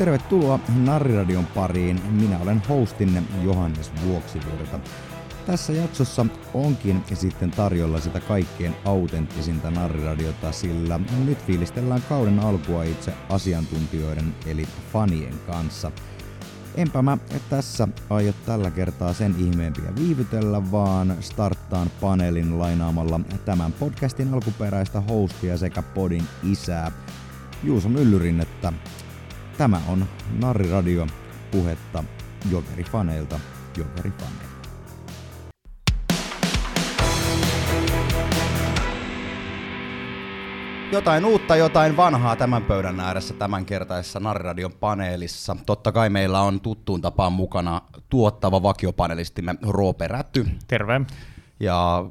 Tervetuloa Narriradion pariin. Minä olen hostinne Johannes Vuoksivirta. Tässä jaksossa onkin sitten tarjolla sitä kaikkein autenttisinta narriradiota, sillä nyt fiilistellään kauden alkua itse asiantuntijoiden eli fanien kanssa. Enpä mä tässä aio tällä kertaa sen ihmeempiä viivytellä, vaan starttaan paneelin lainaamalla tämän podcastin alkuperäistä hostia sekä podin isää Juuso Myllyrinnettä. Tämä on Narriradio puhetta Jokerifaneilta Jokerifaneilta. Jotain uutta, jotain vanhaa tämän pöydän ääressä tämänkertaisessa Narriradion paneelissa. Totta kai meillä on tuttuun tapaan mukana tuottava vakiopanelistimme Roope Rätty. Terve. Ja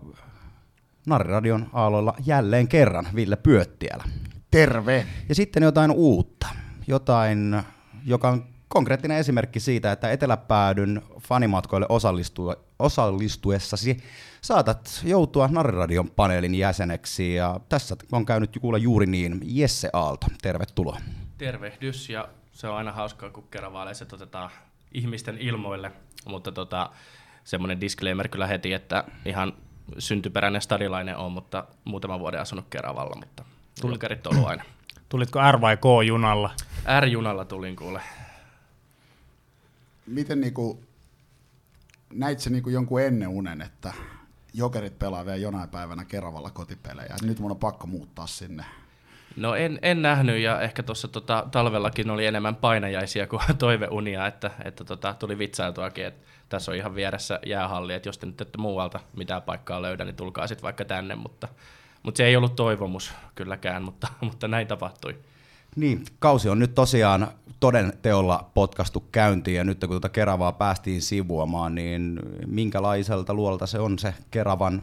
Narriradion aalloilla jälleen kerran Ville Pyöttiälä. Terve. Ja sitten jotain uutta. Jotain, joka on konkreettinen esimerkki siitä, että Eteläpäädyn fanimatkoille osallistu, osallistuessasi saatat joutua Narriradion paneelin jäseneksi. Ja tässä on käynyt kuulla juuri niin. Jesse Aalto, tervetuloa. Tervehdys ja se on aina hauskaa, kun keravaaleissa otetaan ihmisten ilmoille, mutta tota, semmoinen disclaimer kyllä heti, että ihan syntyperäinen stadilainen on, mutta muutaman vuoden asunut Keravalla, mutta tulkarit on ollut aina. Tulitko R vai K-junalla? R-junalla tulin kuule. Miten niinku, näit se niinku jonkun ennen unen, että jokerit pelaa vielä jonain päivänä Keravalla kotipelejä. Nyt mun on pakko muuttaa sinne. No en, en nähnyt ja ehkä tuossa tota, talvellakin oli enemmän painajaisia kuin toiveunia, että, että tota, tuli vitsailtuakin, että tässä on ihan vieressä jäähalli, että jos te nyt ette muualta mitään paikkaa löydä, niin tulkaa sitten vaikka tänne, mutta, mutta se ei ollut toivomus kylläkään, mutta, mutta näin tapahtui. Niin, kausi on nyt tosiaan toden teolla potkastu käyntiin ja nyt kun tuota Keravaa päästiin sivuamaan, niin minkälaiselta luolta se on se Keravan,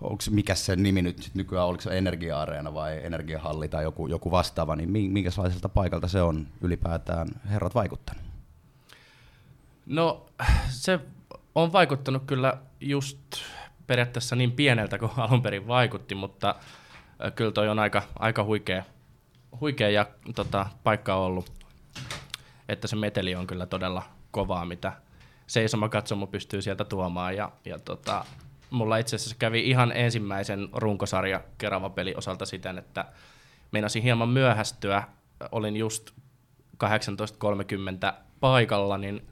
onko mikä se nimi nyt nykyään, oliko se Energia-areena vai Energiahalli tai joku, joku vastaava, niin minkälaiselta paikalta se on ylipäätään herrat vaikuttanut? No se on vaikuttanut kyllä just periaatteessa niin pieneltä kuin alun perin vaikutti, mutta kyllä toi on aika, aika huikea, huikea ja, tota, paikka ollut. Että se meteli on kyllä todella kovaa, mitä seisoma katsomo pystyy sieltä tuomaan. Ja, ja tota, mulla itse asiassa kävi ihan ensimmäisen runkosarja Kerava peli osalta siten, että meinasin hieman myöhästyä. Olin just 18.30 paikalla, niin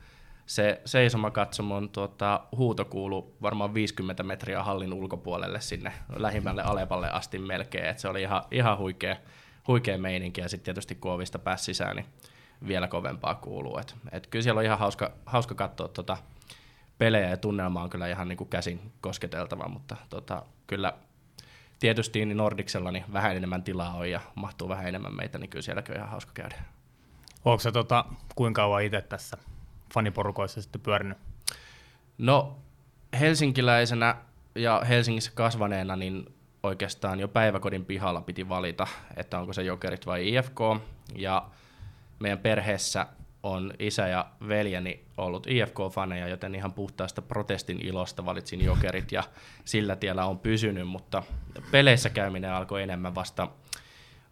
se seisomakatsomun tuota, huuto kuului varmaan 50 metriä hallin ulkopuolelle sinne lähimmälle Alepalle asti melkein. Et se oli ihan, ihan huikea, huikea meininki ja sitten tietysti kun ovista pääsi sisään, niin vielä kovempaa kuuluu. Et, et kyllä siellä on ihan hauska, hauska katsoa tota pelejä ja tunnelma on kyllä ihan niin kuin käsin kosketeltava, mutta tota, kyllä tietysti niin Nordiksella niin vähän enemmän tilaa on ja mahtuu vähän enemmän meitä, niin kyllä sielläkin on ihan hauska käydä. Onko se tota, kuinka kauan itse tässä faniporukoissa sitten pyörinyt? No helsinkiläisenä ja Helsingissä kasvaneena, niin oikeastaan jo päiväkodin pihalla piti valita, että onko se Jokerit vai IFK. Ja meidän perheessä on isä ja veljeni ollut IFK-faneja, joten ihan puhtaasta protestin ilosta valitsin Jokerit ja sillä tiellä on pysynyt, mutta peleissä käyminen alkoi enemmän vasta,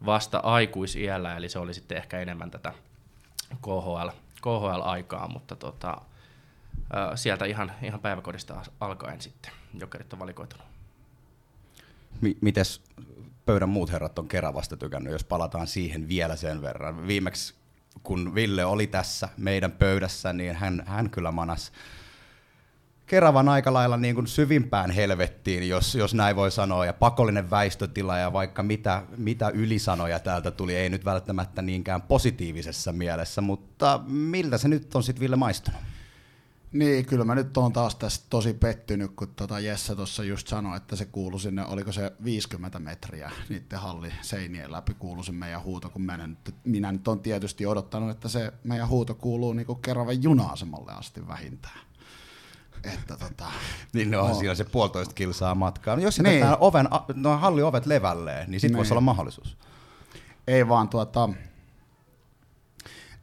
vasta aikuisiällä, eli se oli sitten ehkä enemmän tätä KHL, KHL-aikaa, mutta tota, sieltä ihan, ihan päiväkodista alkaen sitten Jokerit on valikoitunut. M- mites pöydän muut herrat on Keravasta tykännyt, jos palataan siihen vielä sen verran. Viimeksi kun Ville oli tässä meidän pöydässä, niin hän, hän kyllä manas Keravan aika lailla niin kuin syvimpään helvettiin, jos, jos näin voi sanoa, ja pakollinen väistötila ja vaikka mitä, mitä ylisanoja täältä tuli, ei nyt välttämättä niinkään positiivisessa mielessä, mutta miltä se nyt on sitten Ville maistunut? Niin, kyllä mä nyt oon taas tästä tosi pettynyt, kun tota Jesse tuossa just sanoi, että se kuului sinne, oliko se 50 metriä niiden halli seinien läpi kuului se meidän huuto, kun mä nyt, minä nyt on tietysti odottanut, että se meidän huuto kuuluu niinku kerran juna-asemalle asti vähintään. Että tota, Niin no, on siinä se puolitoista kilsaa matkaa. No, jos niin. oven, no, halli ovet levälleen, niin sitten voisi olla mahdollisuus. Ei vaan tuota,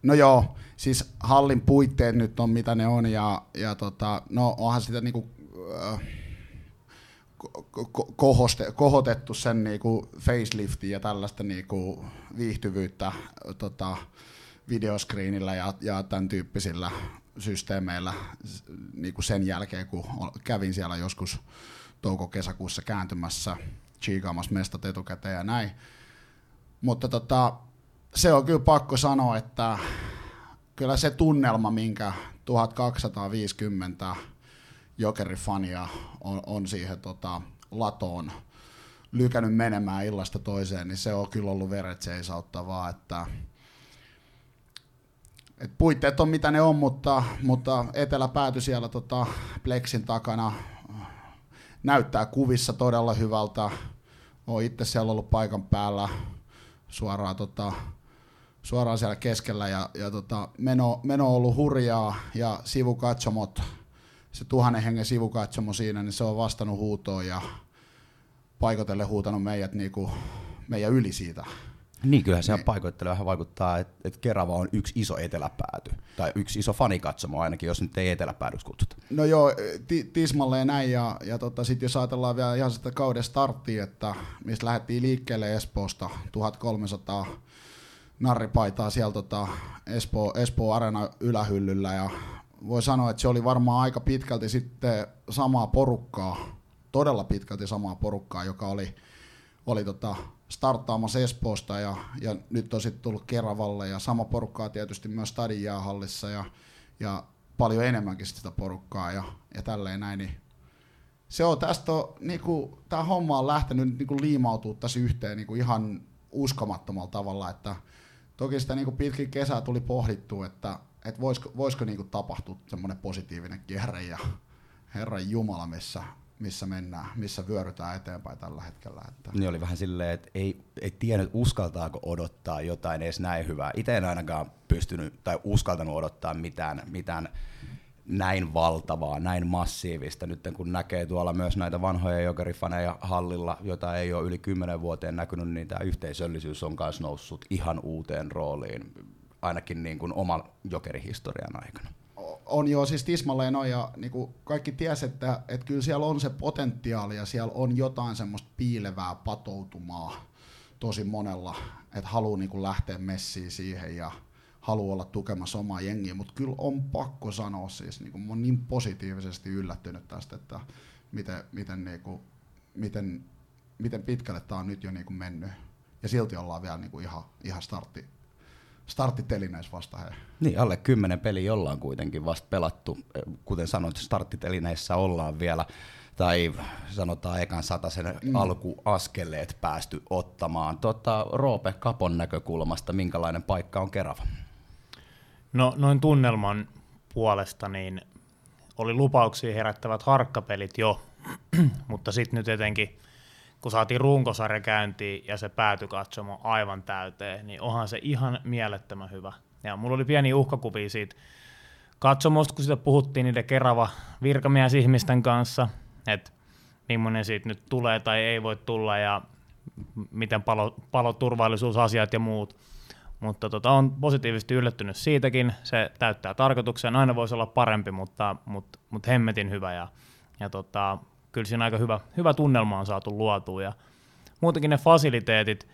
No joo, siis hallin puitteet nyt on mitä ne on ja, ja tota, no onhan sitä niinku, äh, ko- kohoste, kohotettu sen niinku faceliftin ja tällaista niinku viihtyvyyttä tota, videoscreenillä ja, ja tämän tyyppisillä systeemeillä niinku sen jälkeen, kun kävin siellä joskus touko-kesäkuussa kääntymässä, chiikaamassa mestat etukäteen ja näin. Mutta tota, se on kyllä pakko sanoa, että kyllä se tunnelma, minkä 1250 jokerifania on, on siihen tota, latoon lykännyt menemään illasta toiseen, niin se on kyllä ollut veret seisauttavaa, että et puitteet on mitä ne on, mutta, mutta etelä pääty siellä tota Plexin takana näyttää kuvissa todella hyvältä. Olen itse siellä ollut paikan päällä suoraan, tota, suoraan siellä keskellä ja, ja tota, meno, meno on ollut hurjaa ja sivukatsomot, se tuhannen hengen sivukatsomo siinä, niin se on vastannut huutoon ja paikotelle huutanut meidät niinku, meidän yli siitä. Niin, kyllähän se paikoittelu vähän vaikuttaa, että, että Kerava on yksi iso eteläpääty, tai yksi iso fanikatsomo ainakin, jos nyt ei eteläpäädyksi kutsuta. No joo, ti- tismalleen näin, ja, ja tota, sitten jos ajatellaan vielä ihan sitä kauden starttia, että mistä lähdettiin liikkeelle Espoosta, 1300 narripaitaa siellä tota, Espoo, Espoo Arena ylähyllyllä, ja voi sanoa, että se oli varmaan aika pitkälti sitten samaa porukkaa, todella pitkälti samaa porukkaa, joka oli, oli tota, starttaamassa Espoosta ja, ja nyt on sitten tullut Keravalle ja sama porukkaa tietysti myös Stadin jäähallissa ja, ja paljon enemmänkin sitä porukkaa ja, ja tälleen näin, niin se on tästä, on, niinku, tämä homma on lähtenyt niinku liimautua tässä yhteen niinku ihan uskomattomalla tavalla, että toki sitä niinku pitkin kesää tuli pohdittua, että et voisiko, voisiko niinku tapahtua semmoinen positiivinen kierre ja Herran Jumala, missä missä mennään, missä vyörytään eteenpäin tällä hetkellä. Että. Niin oli vähän silleen, että ei, ei tiennyt uskaltaako odottaa jotain edes näin hyvää. Itse en ainakaan pystynyt tai uskaltanut odottaa mitään, mitään näin valtavaa, näin massiivista. Nyt kun näkee tuolla myös näitä vanhoja jokerifaneja hallilla, jota ei ole yli kymmenen vuoteen näkynyt, niin tämä yhteisöllisyys on myös noussut ihan uuteen rooliin, ainakin niin kuin oman jokerihistorian aikana on jo siis tismalleen on ja niin kuin kaikki ties, että, että kyllä siellä on se potentiaali ja siellä on jotain semmoista piilevää patoutumaa tosi monella, että haluaa niin kuin lähteä messiin siihen ja haluaa olla tukemassa omaa jengiä, mutta kyllä on pakko sanoa siis, niin kuin, mä niin positiivisesti yllättynyt tästä, että miten, miten, niin kuin, miten, miten pitkälle tämä on nyt jo niin kuin mennyt ja silti ollaan vielä niin kuin ihan, ihan startti, starttitelineissä vasta he. Niin, alle kymmenen peli ollaan kuitenkin vasta pelattu. Kuten sanoit, starttitelineissä ollaan vielä, tai sanotaan ekan sen mm. alkuaskeleet päästy ottamaan. Tota, Roope Kapon näkökulmasta, minkälainen paikka on Kerava? No noin tunnelman puolesta, niin oli lupauksia herättävät harkkapelit jo, mutta sitten nyt etenkin kun saatiin runkosarja käyntiin ja se päätyi katsomaan aivan täyteen, niin onhan se ihan mielettömän hyvä. Ja mulla oli pieni uhkakuvia siitä katsomusta, kun sitä puhuttiin niiden kerava virkamiesihmisten kanssa, että millainen siitä nyt tulee tai ei voi tulla ja miten palo, paloturvallisuusasiat ja muut. Mutta tota, on positiivisesti yllättynyt siitäkin. Se täyttää tarkoituksen. Aina voisi olla parempi, mutta, mutta, mutta hemmetin hyvä. Ja, ja tota, kyllä siinä aika hyvä, hyvä tunnelma on saatu luotua ja muutenkin ne fasiliteetit,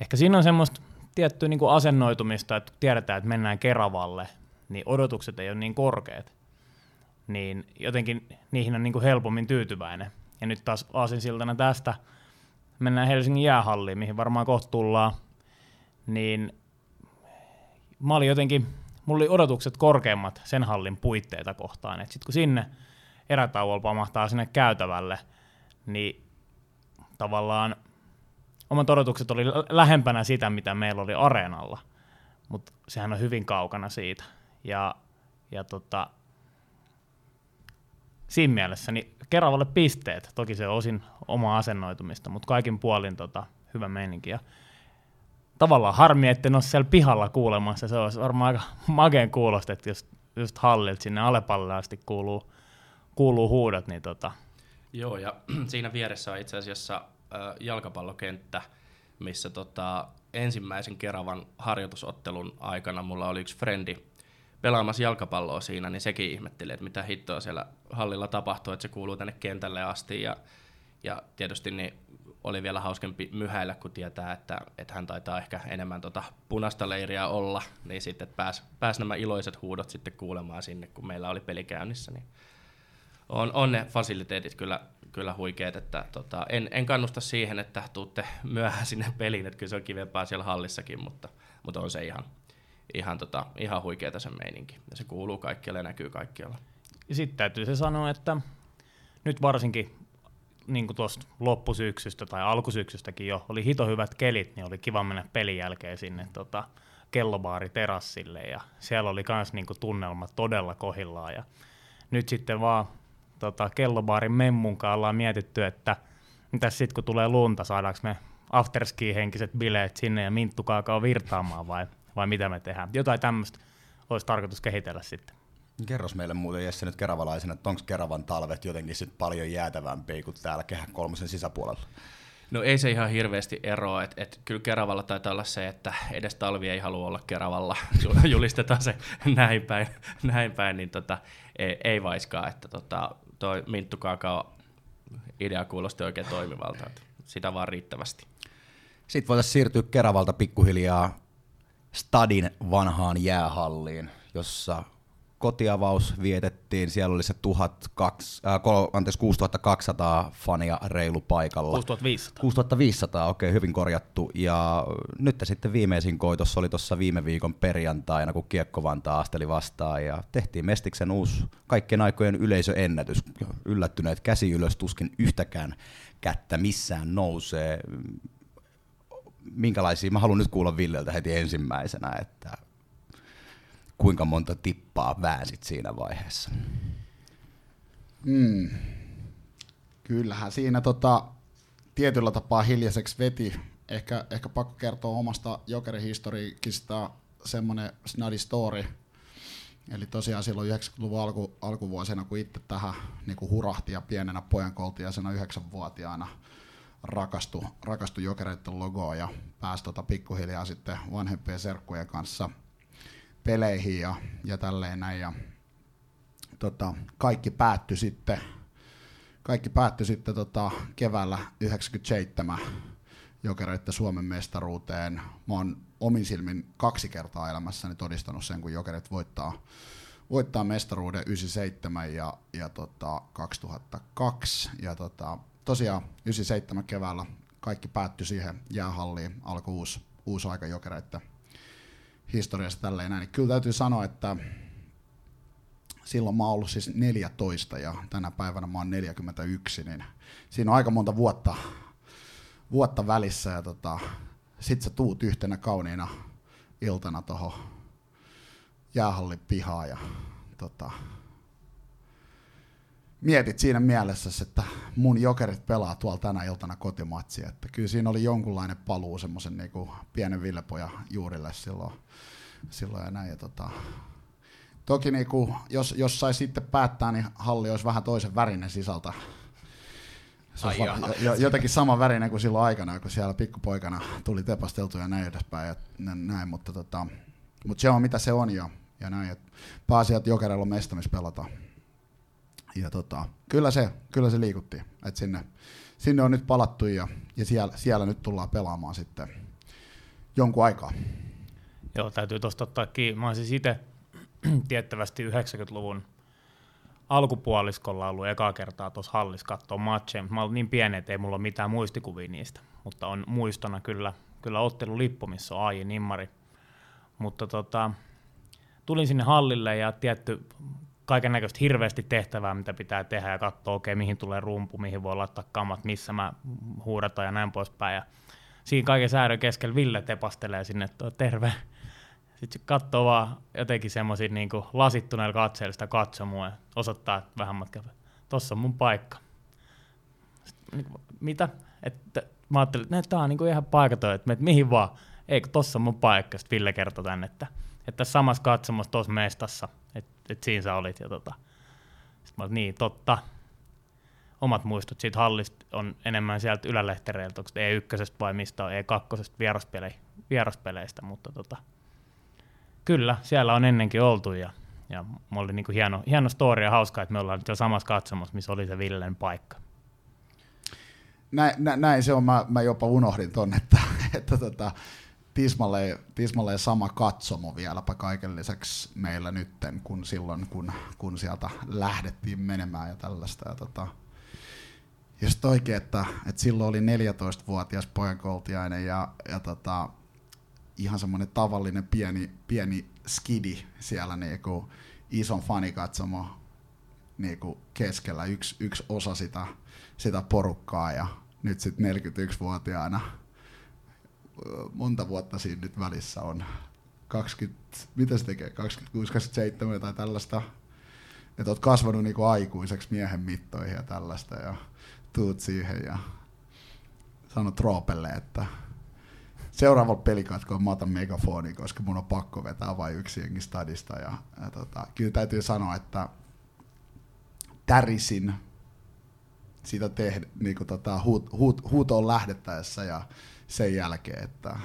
ehkä siinä on semmoista tiettyä niin kuin asennoitumista, että tiedetään, että mennään Keravalle, niin odotukset ei ole niin korkeat, niin jotenkin niihin on niin kuin helpommin tyytyväinen. Ja nyt taas aasinsiltana tästä mennään Helsingin jäähalliin, mihin varmaan kohta tullaan, niin mä olin jotenkin, mulla oli odotukset korkeammat sen hallin puitteita kohtaan, että sitten kun sinne erätauolla pamahtaa sinne käytävälle, niin tavallaan omat odotukset oli lähempänä sitä, mitä meillä oli areenalla, mutta sehän on hyvin kaukana siitä. Ja, ja tota, siinä mielessä niin Keravalle pisteet, toki se on osin oma asennoitumista, mutta kaikin puolin tota, hyvä meininki. Ja tavallaan harmi, että en ole siellä pihalla kuulemassa, se olisi varmaan aika mageen kuulosta, että just, just hallilta sinne Alepalle asti kuuluu kuuluu huudot, niin tota. Joo, ja siinä vieressä on itse asiassa äh, jalkapallokenttä, missä tota, ensimmäisen Keravan harjoitusottelun aikana mulla oli yksi frendi pelaamassa jalkapalloa siinä, niin sekin ihmetteli, että mitä hittoa siellä hallilla tapahtuu, että se kuuluu tänne kentälle asti ja, ja tietysti niin oli vielä hauskempi myhäillä, kun tietää, että, että hän taitaa ehkä enemmän tota punaista leiriä olla, niin sitten pääs, pääs nämä iloiset huudot sitten kuulemaan sinne, kun meillä oli peli käynnissä. Niin on, on ne fasiliteetit kyllä, kyllä huikeet, että tota, en, en kannusta siihen, että tuutte myöhään sinne peliin, että kyllä se on kivempaa siellä hallissakin, mutta, mutta on se ihan, ihan, tota, ihan huikeeta se meininki. Ja se kuuluu kaikkialle ja näkyy kaikkialla. Ja sitten täytyy se sanoa, että nyt varsinkin niin kuin tuosta loppusyksystä tai alkusyksystäkin jo oli hito hyvät kelit, niin oli kiva mennä pelin jälkeen sinne tota, kellobaari terassille ja siellä oli myös niin tunnelma todella kohillaan ja nyt sitten vaan tota, kellobaarin memmunkaan ollaan mietitty, että mitä sitten kun tulee lunta, saadaanko me afterski-henkiset bileet sinne ja minttukaakaan virtaamaan vai, vai mitä me tehdään. Jotain tämmöistä olisi tarkoitus kehitellä sitten. Kerros meille muuten Jesse nyt keravalaisena, että onko Keravan talvet jotenkin sit paljon jäätävämpiä kuin täällä Kehä kolmosen sisäpuolella? No ei se ihan hirveästi eroa, että et, kyllä Keravalla taitaa olla se, että edes talvi ei halua olla Keravalla, julistetaan se näin päin, näin päin niin tota, ei, ei vaiskaa, että tota, toi Minttu Kaakao idea kuulosti oikein toimivalta, että sitä vaan riittävästi. Sitten voitaisiin siirtyä Keravalta pikkuhiljaa Stadin vanhaan jäähalliin, jossa kotiavaus vietettiin, siellä oli se 1200, äh, anteeksi, 6200 fania reilu paikalla. 6500. 6500, okei, okay, hyvin korjattu. Ja nyt sitten viimeisin koitos oli tuossa viime viikon perjantaina, kun Kiekko Vantaa asteli vastaan ja tehtiin Mestiksen uusi kaikkien aikojen yleisöennätys. Yllättyneet käsi ylös, tuskin yhtäkään kättä missään nousee. Minkälaisia, mä haluan nyt kuulla Villeltä heti ensimmäisenä, että kuinka monta tippaa väänsit siinä vaiheessa? Mm. Kyllähän siinä tota, tietyllä tapaa hiljaiseksi veti. Ehkä, ehkä pakko kertoa omasta jokerihistoriikista semmoinen snadi story. Eli tosiaan silloin 90-luvun alku, alkuvuosina, kun itse tähän niin kuin hurahti ja pienenä pojankoltiaisena yhdeksänvuotiaana rakastui, rakastui jokereiden logoon ja pääsi tota pikkuhiljaa sitten vanhempien serkkujen kanssa – peleihin ja, ja tälleen näin. Ja, tota, kaikki päättyi sitten, kaikki päättyi sitten tota, keväällä 97 jokereiden Suomen mestaruuteen. Mä oon omin silmin kaksi kertaa elämässäni todistanut sen, kun jokerit voittaa, voittaa mestaruuden 97 ja, ja tota, 2002. Ja tota, tosiaan 97 keväällä kaikki päättyi siihen jäähalliin, alkoi uusi, uusi aika jokereiden historiasta tälleen näin, niin kyllä täytyy sanoa, että silloin mä oon ollut siis 14 ja tänä päivänä mä oon 41, niin siinä on aika monta vuotta, vuotta välissä ja tota, sit sä tuut yhtenä kauniina iltana tuohon jäähallin pihaan ja tota, mietit siinä mielessä, että mun jokerit pelaa tuolla tänä iltana kotimatsia. Että kyllä siinä oli jonkunlainen paluu semmoisen niin pienen Villepoja juurille silloin, silloin ja näin. Ja tota, toki niin kuin, jos, jos sai sitten päättää, niin halli olisi vähän toisen värinen sisältä. Se olisi jo, jotenkin sama värinen kuin silloin aikana, kun siellä pikkupoikana tuli tepasteltu ja näin edespäin. Ja näin, mutta, tota, mutta se on mitä se on ja, ja näin. Pääasiat jokerilla mestamispelata ja tota, kyllä, se, kyllä se liikutti, että sinne, sinne on nyt palattu ja, ja siellä, siellä nyt tullaan pelaamaan sitten jonkun aikaa. Joo, täytyy tuosta ottaa kiinni. Mä siis itse tiettävästi 90-luvun alkupuoliskolla ollut eka kertaa tuossa hallissa katsoa matcheja, mä olin niin pieni, että ei mulla ole mitään muistikuvia niistä, mutta on muistona kyllä, kyllä ottelulippu, missä on Aiji Nimmari. Mutta tota, tulin sinne hallille ja tietty kaiken näköistä hirveästi tehtävää, mitä pitää tehdä ja katsoa, okei, okay, mihin tulee rumpu, mihin voi laittaa kamat, missä mä huudata ja näin poispäin. Ja siinä kaiken säädön keskellä Ville tepastelee sinne, että terve. Sitten katsoo vaan jotenkin semmoisia niin lasittuneilla katseilla sitä katsomua ja osoittaa vähän matkaa, tossa on mun paikka. Sitten, niin kuin, mitä? Että, mä ajattelin, että tämä on niin ihan paikaton, että, mihin vaan. Eikö tossa on mun paikka? Sitten Ville kertoi tänne, että, että samassa katsomossa tuossa mestassa, että että siinä sä olit. Ja tota. Sitten mä olin, niin, totta. omat muistot siitä hallista on enemmän sieltä ylälehtereiltä, onko E1 vai mistä on E2 vieraspele, vieraspeleistä, mutta tota, kyllä, siellä on ennenkin oltu ja, ja oli niin kuin hieno, hieno story ja hauskaa, että me ollaan nyt jo samassa katsomassa, missä oli se Villen paikka. Näin, nä, näin se on, mä, mä jopa unohdin ton, että, että tota, tismalleen, tismalleen sama katsomo vieläpä kaiken lisäksi meillä nytten, kun silloin, kun, kun sieltä lähdettiin menemään ja tällaista. Ja tota, just oikein, että, että silloin oli 14-vuotias pojankoltiainen ja, ja tota, ihan semmoinen tavallinen pieni, pieni skidi siellä niinku ison fanikatsomo niinku keskellä, yksi, yksi osa sitä, sitä porukkaa ja nyt sitten 41-vuotiaana monta vuotta siinä nyt välissä on 20, mitä se tekee, 26, 27 tai tällaista, että oot kasvanut niinku aikuiseksi miehen mittoihin ja tällaista ja tuut siihen ja sanot Roopelle, että seuraavalla pelikatkolla mä otan megafoni, koska mun on pakko vetää vain yksi jengi stadista. Ja, ja tota, kyllä täytyy sanoa, että tärisin sitä tehdä, niin kuin tota, huut, huut, huutoon lähdettäessä ja sen jälkeen, että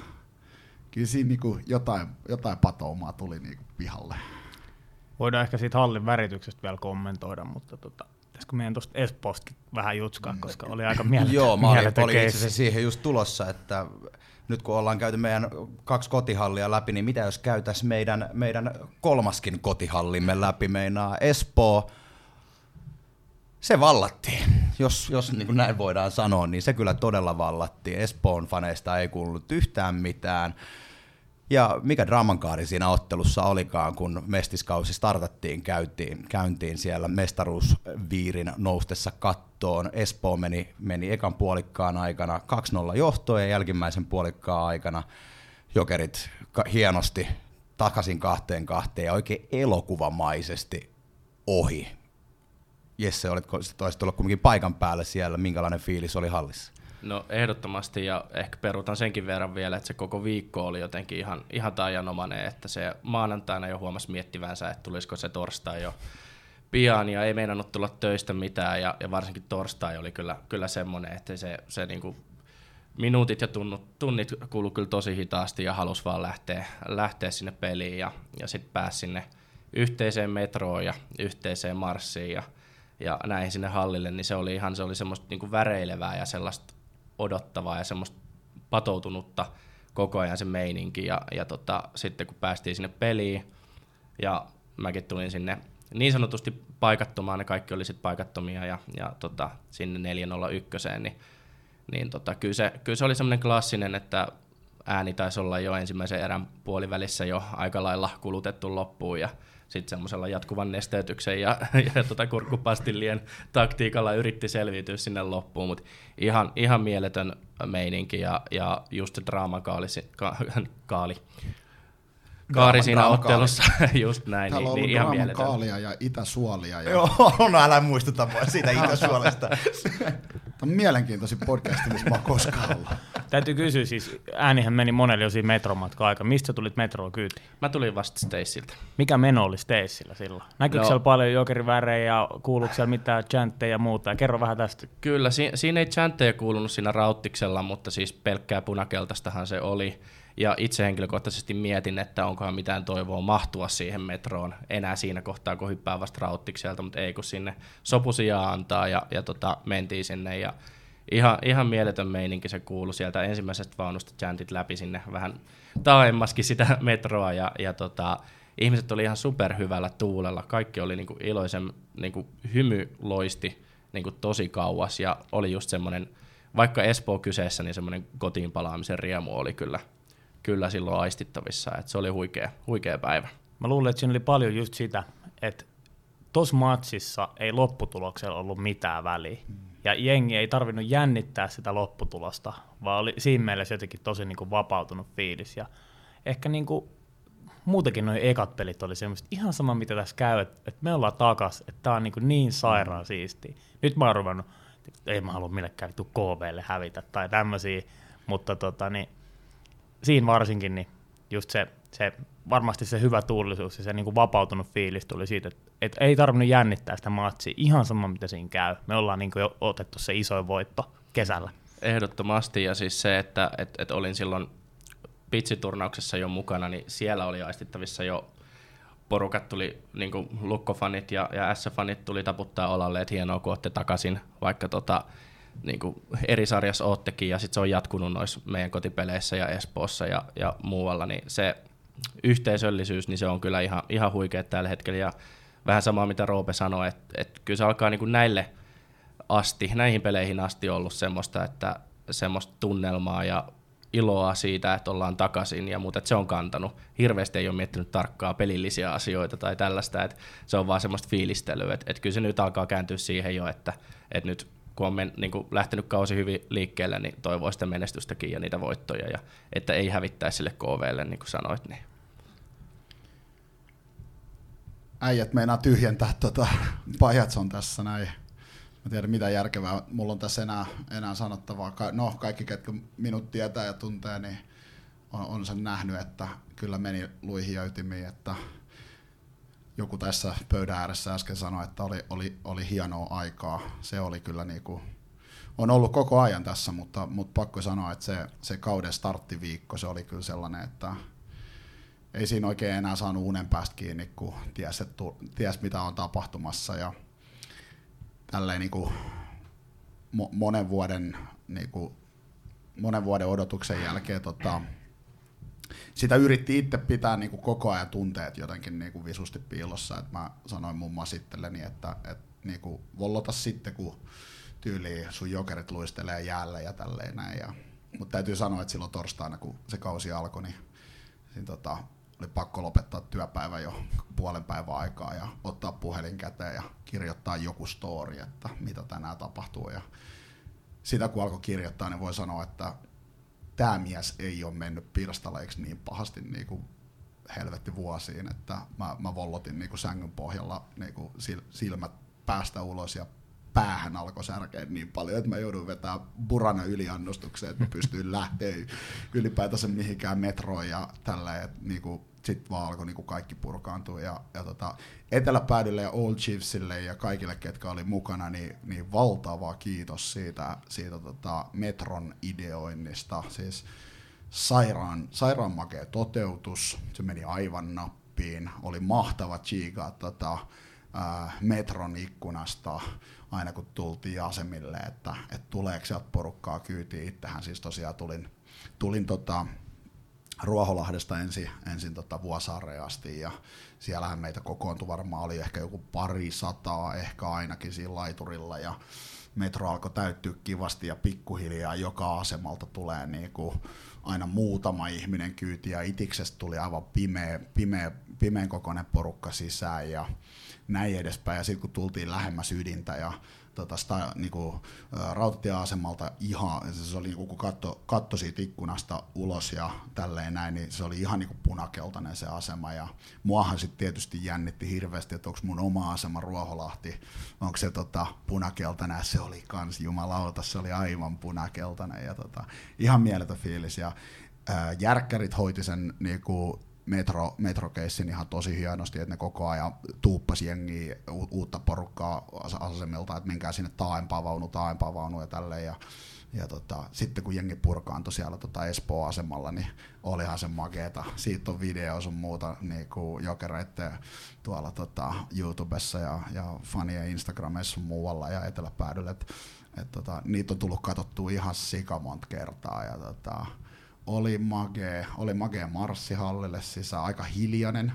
kyllä siinä niin kuin jotain, jotain patoumaa tuli niin kuin pihalle. Voidaan ehkä siitä hallin värityksestä vielä kommentoida, mutta tota, pitäisikö meidän tuosta Espoosta vähän jutskaa, mm. koska oli aika mieletön Joo, mä olin, olin itse asiassa siihen just tulossa, että nyt kun ollaan käyty meidän kaksi kotihallia läpi, niin mitä jos käytäisiin meidän, meidän kolmaskin kotihallimme läpi, meinaa Espoo, se vallattiin, jos, jos niin kuin näin voidaan sanoa, niin se kyllä todella vallattiin. Espoon faneista ei kuulunut yhtään mitään. Ja mikä draamankaari siinä ottelussa olikaan, kun mestiskausi startattiin, käytiin, käyntiin siellä mestaruusviirin noustessa kattoon. Espoo meni, meni ekan puolikkaan aikana 2-0 johtoon ja jälkimmäisen puolikkaan aikana jokerit hienosti takaisin kahteen kahteen ja oikein elokuvamaisesti ohi. Jesse, olitko taisit olla kuitenkin paikan päällä siellä, minkälainen fiilis oli hallissa? No ehdottomasti ja ehkä peruutan senkin verran vielä, että se koko viikko oli jotenkin ihan, ihan tajanomainen, että se maanantaina jo huomasi miettivänsä, että tulisiko se torstai jo pian ja ei meinannut tulla töistä mitään ja, ja varsinkin torstai oli kyllä, kyllä semmoinen, että se, se niinku minuutit ja tunnut, tunnit kuului kyllä tosi hitaasti ja halusi vaan lähteä, lähteä sinne peliin ja, ja sitten pääsi sinne yhteiseen metroon ja yhteiseen marssiin ja, ja näihin sinne hallille, niin se oli ihan se oli semmoista niinku väreilevää ja sellaista odottavaa ja semmoista patoutunutta koko ajan se meininki. Ja, ja tota, sitten kun päästiin sinne peliin ja mäkin tulin sinne niin sanotusti paikattomaan, ne kaikki oli sitten paikattomia ja, ja tota, sinne 401, niin, niin tota, kyllä, se, kyllä se oli semmoinen klassinen, että ääni taisi olla jo ensimmäisen erän puolivälissä jo aika lailla kulutettu loppuun ja sitten semmoisella jatkuvan nesteytyksen ja, ja tota kurkkupastillien taktiikalla yritti selviytyä sinne loppuun, mutta ihan, ihan mieletön meininki ja, ja just se draamakaali, ka, kaali, kaari siinä ottelussa, just näin, Täällä niin, on niin ihan draaman mieletön. kaalia ja itäsuolia. Ja... Joo, no älä muistuta mua siitä itäsuolesta. Tämä on mielenkiintoisin podcast, missä mä oon koskaan ollut. Täytyy kysyä siis, äänihän meni monelle jo siinä metromatka aika. Mistä tulit metroon kyytiin? Mä tulin vasta Stacyltä. Mikä meno oli Stacella silloin? Näkyykö No. siellä paljon jokerivärejä ja kuuluuko siellä mitään chantteja ja muuta? Ja kerro vähän tästä. Kyllä, si- siinä ei chantteja kuulunut siinä rauttiksella, mutta siis pelkkää punakeltaistahan se oli. Ja itse henkilökohtaisesti mietin, että onkohan mitään toivoa mahtua siihen metroon enää siinä kohtaa, kun hyppää vasta rauttikselta, mutta ei kun sinne sopusijaa antaa ja, ja tota, mentiin sinne. Ja ihan, ihan mieletön meininki se kuului sieltä ensimmäisestä vaunusta chantit läpi sinne vähän taaemmaskin sitä metroa. Ja, ja tota, ihmiset oli ihan superhyvällä tuulella, kaikki oli niinku iloisen, niinku hymy loisti niinku tosi kauas. Ja oli just semmoinen, vaikka Espoo kyseessä, niin semmoinen kotiin palaamisen riemu oli kyllä, kyllä silloin aistittavissa, että se oli huikea, huikea päivä. Mä luulen, että siinä oli paljon just sitä, että tuossa matsissa ei lopputuloksella ollut mitään väliä. Ja jengi ei tarvinnut jännittää sitä lopputulosta, vaan oli siinä mielessä jotenkin tosi niin kuin vapautunut fiilis. Ja ehkä niin kuin muutenkin noin ekat pelit oli semmoista ihan sama, mitä tässä käy, että, että me ollaan takas, että tää on niin, kuin niin sairaan siistiä. Nyt mä oon ruvennut, että ei mä halua millekään vittu KVlle hävitä tai tämmöisiä, mutta tota, niin, siinä varsinkin niin just se, se, varmasti se hyvä tuulisuus ja se niin kuin vapautunut fiilis tuli siitä, että et ei tarvinnut jännittää sitä matsia, ihan sama mitä siinä käy. Me ollaan niin jo otettu se iso voitto kesällä. Ehdottomasti, ja siis se, että et, et olin silloin pitsiturnauksessa jo mukana, niin siellä oli aistittavissa jo porukat tuli, niin kuin lukkofanit ja, ja S-fanit tuli taputtaa olalle, että hienoa kun olette takaisin, vaikka tota, niin kuin eri sarjassa oottekin, ja sitten se on jatkunut noissa meidän kotipeleissä ja Espoossa ja, ja muualla, niin se yhteisöllisyys, niin se on kyllä ihan, ihan huikea tällä hetkellä, ja vähän samaa mitä Roope sanoi, että, että kyllä se alkaa niin kuin näille asti, näihin peleihin asti ollut semmoista, että semmoista tunnelmaa ja iloa siitä, että ollaan takaisin, ja mutta se on kantanut. Hirveästi ei ole miettinyt tarkkaa pelillisiä asioita tai tällaista, että se on vaan semmoista fiilistelyä, että, että kyllä se nyt alkaa kääntyä siihen jo, että, että nyt kun on men, niin kuin lähtenyt kausi hyvin liikkeelle, niin toivoo sitä menestystäkin ja niitä voittoja, ja että ei hävittäisi sille KVlle, niin kuin sanoit. Niin. Äijät meinaa tyhjentää tota, Pajatson tässä näin. Mä tiedän mitä järkevää mulla on tässä enää, enää sanottavaa. No kaikki, ketkä minut tietää ja tuntee, niin on, on sen nähnyt, että kyllä meni luihin ja ytimiin, että joku tässä pöydän ääressä äsken sanoi, että oli, oli, oli hienoa aikaa. Se oli kyllä niin kuin, on ollut koko ajan tässä, mutta, mutta pakko sanoa, että se, se kauden starttiviikko, se oli kyllä sellainen, että ei siinä oikein enää saanut unen päästä kiinni, kun ties, että, ties mitä on tapahtumassa. Ja tälleen niin kuin monen vuoden, niin kuin, monen vuoden odotuksen jälkeen tota, sitä yritti itse pitää niin kuin koko ajan tunteet jotenkin niin kuin visusti piilossa. Et mä sanoin muun muassa itselleni, että, että niin kuin vollota sitten, kun tyyli sun jokerit luistelee jäällä ja tälleen näin. Ja, mutta täytyy sanoa, että silloin torstaina, kun se kausi alkoi, niin, niin tota, oli pakko lopettaa työpäivä jo puolen päivän aikaa ja ottaa puhelin käteen ja kirjoittaa joku story, että mitä tänään tapahtuu. Ja sitä kun alkoi kirjoittaa, niin voi sanoa, että tämä mies ei ole mennyt pirstaleiksi niin pahasti niin kuin helvetti vuosiin, että mä, mä vollotin niin kuin sängyn pohjalla niin kuin silmät päästä ulos ja päähän alkoi särkeä niin paljon, että mä joudun vetämään burana yliannostukseen, että mä pystyin lähteä ylipäätänsä mihinkään metroon ja tällä, että niinku, sitten vaan alkoi niinku kaikki purkaantua. Ja, ja tota, Eteläpäädylle ja Old Chiefsille ja kaikille, ketkä oli mukana, niin, niin valtava kiitos siitä, siitä tota metron ideoinnista. Siis sairaan, sairaan makea toteutus, se meni aivan nappiin, oli mahtava chiga tota, metron ikkunasta aina kun tultiin asemille, että, että tuleeko sieltä porukkaa kyytiin. Itsehän siis tosiaan tulin, tulin tota, Ruoholahdesta ensin, ensin tota Vuosaareen asti ja siellähän meitä kokoontui varmaan oli ehkä joku pari sataa ehkä ainakin siinä laiturilla ja metro alkoi täyttyä kivasti ja pikkuhiljaa joka asemalta tulee niin kuin aina muutama ihminen kyyti ja itiksestä tuli aivan pimeä, pimeä, pimeän kokoinen porukka sisään ja näin edespäin. Ja sitten kun tultiin lähemmäs ydintä ja tota, sitä, niinku, rautatieasemalta ihan, se oli niinku, kun katto, katto siitä ikkunasta ulos ja tälleen näin, niin se oli ihan niinku punakeltainen se asema. Ja muahan sitten tietysti jännitti hirveästi, että onko mun oma asema Ruoholahti, onko se tota, punakeltainen, se oli kans jumalauta, se oli aivan punakeltainen. Ja tota, ihan mieletön fiilis. Ja järkkärit hoiti sen niinku, metro, metrokeissin ihan tosi hienosti, että ne koko ajan tuuppasi jengiä u- uutta porukkaa asemilta, että menkää sinne taaempaa vaunu, taaempaa vaunu ja tälleen. Ja, ja tota, sitten kun jengi purkaantui siellä tota Espoo-asemalla, niin olihan se makeeta. Siitä on video sun muuta niin kuin jokereiden tuolla tota, YouTubessa ja, ja fanien Instagramissa muualla ja eteläpäädyllä. Et, et, tota, niitä on tullut katsottua ihan sikamonta kertaa. Ja, tota, oli magee, oli magee marssi hallille sisään, aika hiljainen,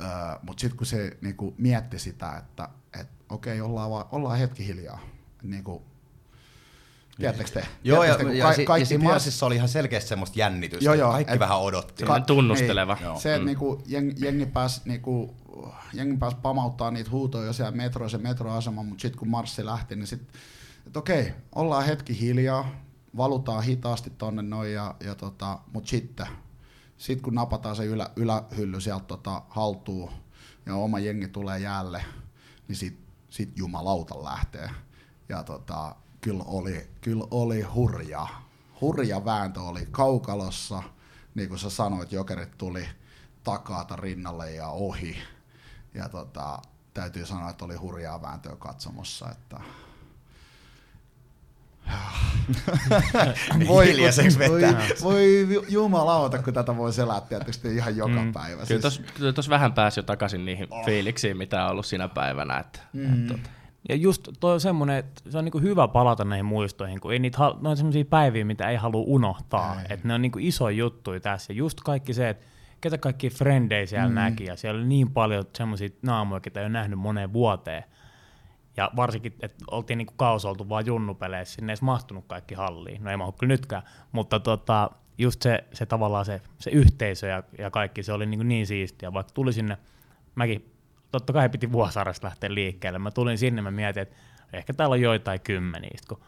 öö, mutta sitten kun se niinku, mietti sitä, että et, okei, ollaan, vaan, ollaan hetki hiljaa, niinku, Tiedättekö te? Joo, Tiedättekö, ja, ja, ka- ja siinä marssissa oli ihan selkeästi semmoista jännitystä. Joo, joo, kaikki et, vähän odotti. Ka- tunnusteleva. Niin, se, että mm. niinku, jengi, jengi pääsi niinku, jengi pääsi pamauttaa niitä huutoja jo siellä metroissa metroasema, mutta sitten kun marssi lähti, niin sitten, että okei, ollaan hetki hiljaa, valutaan hitaasti tonne noin, ja, ja tota, mutta sitten sit kun napataan se ylä, ylähylly sieltä tota, haltuun ja oma jengi tulee jäälle, niin sit, sit jumalauta lähtee. Ja tota, kyllä oli, kyllä oli hurja. Hurja vääntö oli kaukalossa, niin kuin sä sanoit, jokerit tuli takaata rinnalle ja ohi. Ja tota, täytyy sanoa, että oli hurjaa vääntöä katsomossa. Että... voi hiljaiseksi vetää. Voi, voi jumalauta, kun tätä voi selää tietysti ihan joka mm. päivä. Kyllä siis... tuossa vähän pääsi jo takaisin niihin oh. fiiliksiin, mitä on ollut siinä päivänä. Että, mm. että, tota. Ja just toi on semmoinen, että se on niinku hyvä palata näihin muistoihin, kun ei niitä, ne on semmoisia päiviä, mitä ei halua unohtaa. Että ne on niinku iso juttu tässä. Ja just kaikki se, että ketä kaikki frendejä siellä mm. näki, ja siellä oli niin paljon semmoisia naamoja, ketä ei ole nähnyt moneen vuoteen. Ja varsinkin, että oltiin niinku kaos oltu vaan junnupeleissä, sinne ei edes mahtunut kaikki halliin. No ei mahdu kyllä nytkään, mutta tota, just se, se tavallaan se, se yhteisö ja, ja kaikki, se oli niin, niin siistiä. Vaikka tuli sinne, mäkin totta kai piti Vuosaaresta lähteä liikkeelle. Mä tulin sinne, mä mietin, että ehkä täällä on joitain kymmeniä. kun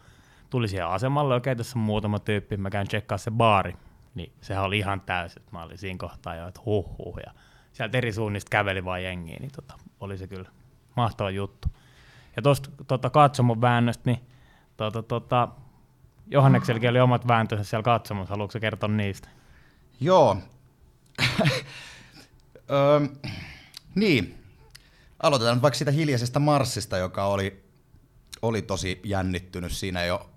tuli siihen asemalle, okei, okay, tässä on muutama tyyppi, mä käyn tsekkaa se baari. Niin sehän oli ihan täysin, mä olin siinä kohtaa jo, että huh, huh ja sieltä eri suunnista käveli vaan jengiä, niin tota, oli se kyllä mahtava juttu. Ja tuosta tota, katsomon väännöstä, niin tota, tota, Johanneksellakin oli omat vääntönsä siellä katsomossa, haluatko kertoa niistä? Joo. Öö, niin, aloitetaan vaikka siitä hiljaisesta marssista, joka oli, oli tosi jännittynyt. Siinä jo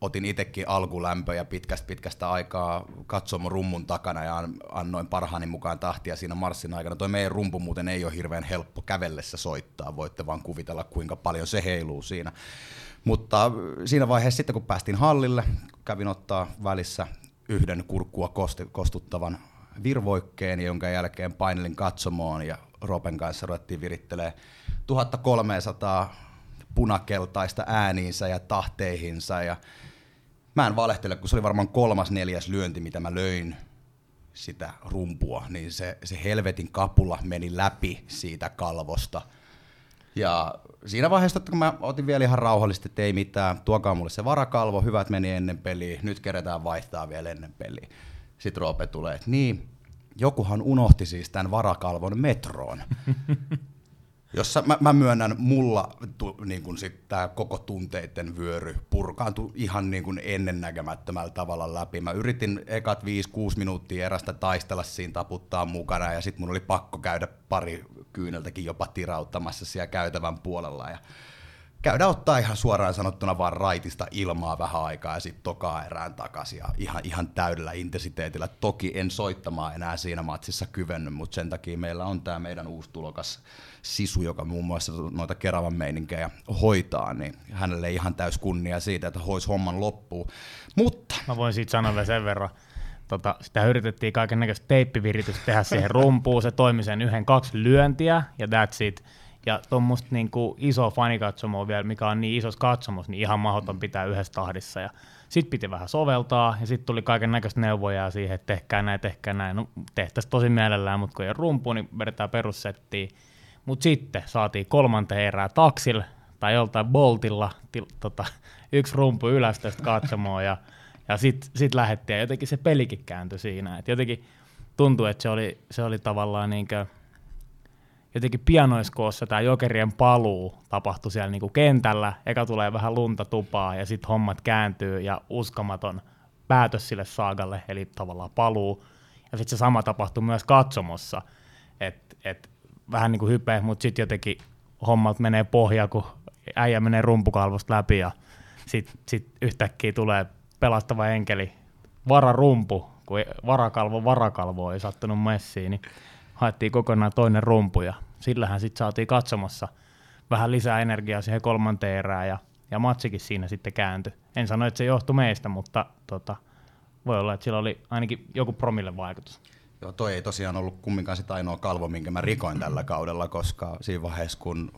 otin itsekin alkulämpöjä pitkästä pitkästä aikaa katsomo rummun takana ja annoin parhaani mukaan tahtia siinä marssin aikana. Toi meidän rumpu muuten ei ole hirveän helppo kävellessä soittaa, voitte vaan kuvitella kuinka paljon se heiluu siinä. Mutta siinä vaiheessa sitten kun päästiin hallille, kävin ottaa välissä yhden kurkkua kostuttavan virvoikkeen, jonka jälkeen painelin katsomoon ja Ropen kanssa ruvettiin virittelee 1300 punakeltaista ääniinsä ja tahteihinsa. Ja mä en valehtele, kun se oli varmaan kolmas neljäs lyönti, mitä mä löin sitä rumpua, niin se, se helvetin kapula meni läpi siitä kalvosta. Ja siinä vaiheessa, kun mä otin vielä ihan rauhallisesti, että ei mitään, tuokaa mulle se varakalvo, hyvät meni ennen peliä, nyt kerätään vaihtaa vielä ennen peliä. Sitten Roope tulee, että niin, jokuhan unohti siis tämän varakalvon metroon. Jossa mä, mä myönnän, mulla tu, niin kun sit tää koko tunteiden vyöry purkaantui ihan niin kun ennennäkemättömällä tavalla läpi. Mä yritin ekat 5-6 minuuttia erästä taistella siinä taputtaa mukana ja sitten mun oli pakko käydä pari kyyneltäkin jopa tirauttamassa siellä käytävän puolella. Ja käydä ottaa ihan suoraan sanottuna vaan raitista ilmaa vähän aikaa ja sitten tokaa erään takaisin ja ihan, ihan täydellä intensiteetillä. Toki en soittamaan enää siinä matsissa kyvennyt, mutta sen takia meillä on tämä meidän uusi tulokas Sisu, joka muun muassa noita Keravan meininkejä hoitaa, niin hänelle ihan täys kunnia siitä, että hois homman loppuun. Mutta... Mä voin siitä sanoa vielä sen verran, tota, sitä yritettiin kaiken näköistä teippiviritystä tehdä siihen rumpuun, se toimi sen yhden kaksi lyöntiä ja that's it ja tuommoista niin iso fanikatsomo vielä, mikä on niin isos katsomus, niin ihan mahdoton pitää yhdessä tahdissa. Ja sitten piti vähän soveltaa, ja sitten tuli kaiken näköistä neuvoja siihen, että tehkää näin, tehkää näin. No tehtäisiin tosi mielellään, mutta kun ei rumpu, niin vedetään perussettiin. Mutta sitten saatiin kolmanteen erää taksilla tai joltain boltilla til, tota, yksi rumpu ylös tästä katsomoa, ja, ja sitten sit lähdettiin, ja jotenkin se pelikin kääntyi siinä. Et jotenkin tuntui, että se oli, se oli tavallaan niin kuin, jotenkin pianoiskoossa tämä jokerien paluu tapahtui siellä niinku kentällä. Eka tulee vähän lunta tupaa ja sitten hommat kääntyy ja uskomaton päätös sille saagalle, eli tavallaan paluu. Ja sitten se sama tapahtui myös katsomossa, että et, vähän niin kuin hype, mutta sitten jotenkin hommat menee pohja, kun äijä menee rumpukalvosta läpi ja sitten sit yhtäkkiä tulee pelastava enkeli, vararumpu, kun varakalvo varakalvo ei sattunut messiin, niin haettiin kokonaan toinen rumpu ja sillähän sitten saatiin katsomassa vähän lisää energiaa siihen kolmanteen erään ja, ja matsikin siinä sitten kääntyi. En sano, että se johtui meistä, mutta tota, voi olla, että sillä oli ainakin joku promille vaikutus. Joo, toi ei tosiaan ollut kumminkaan sitä ainoa kalvo, minkä mä rikoin tällä kaudella, koska siinä vaiheessa, kun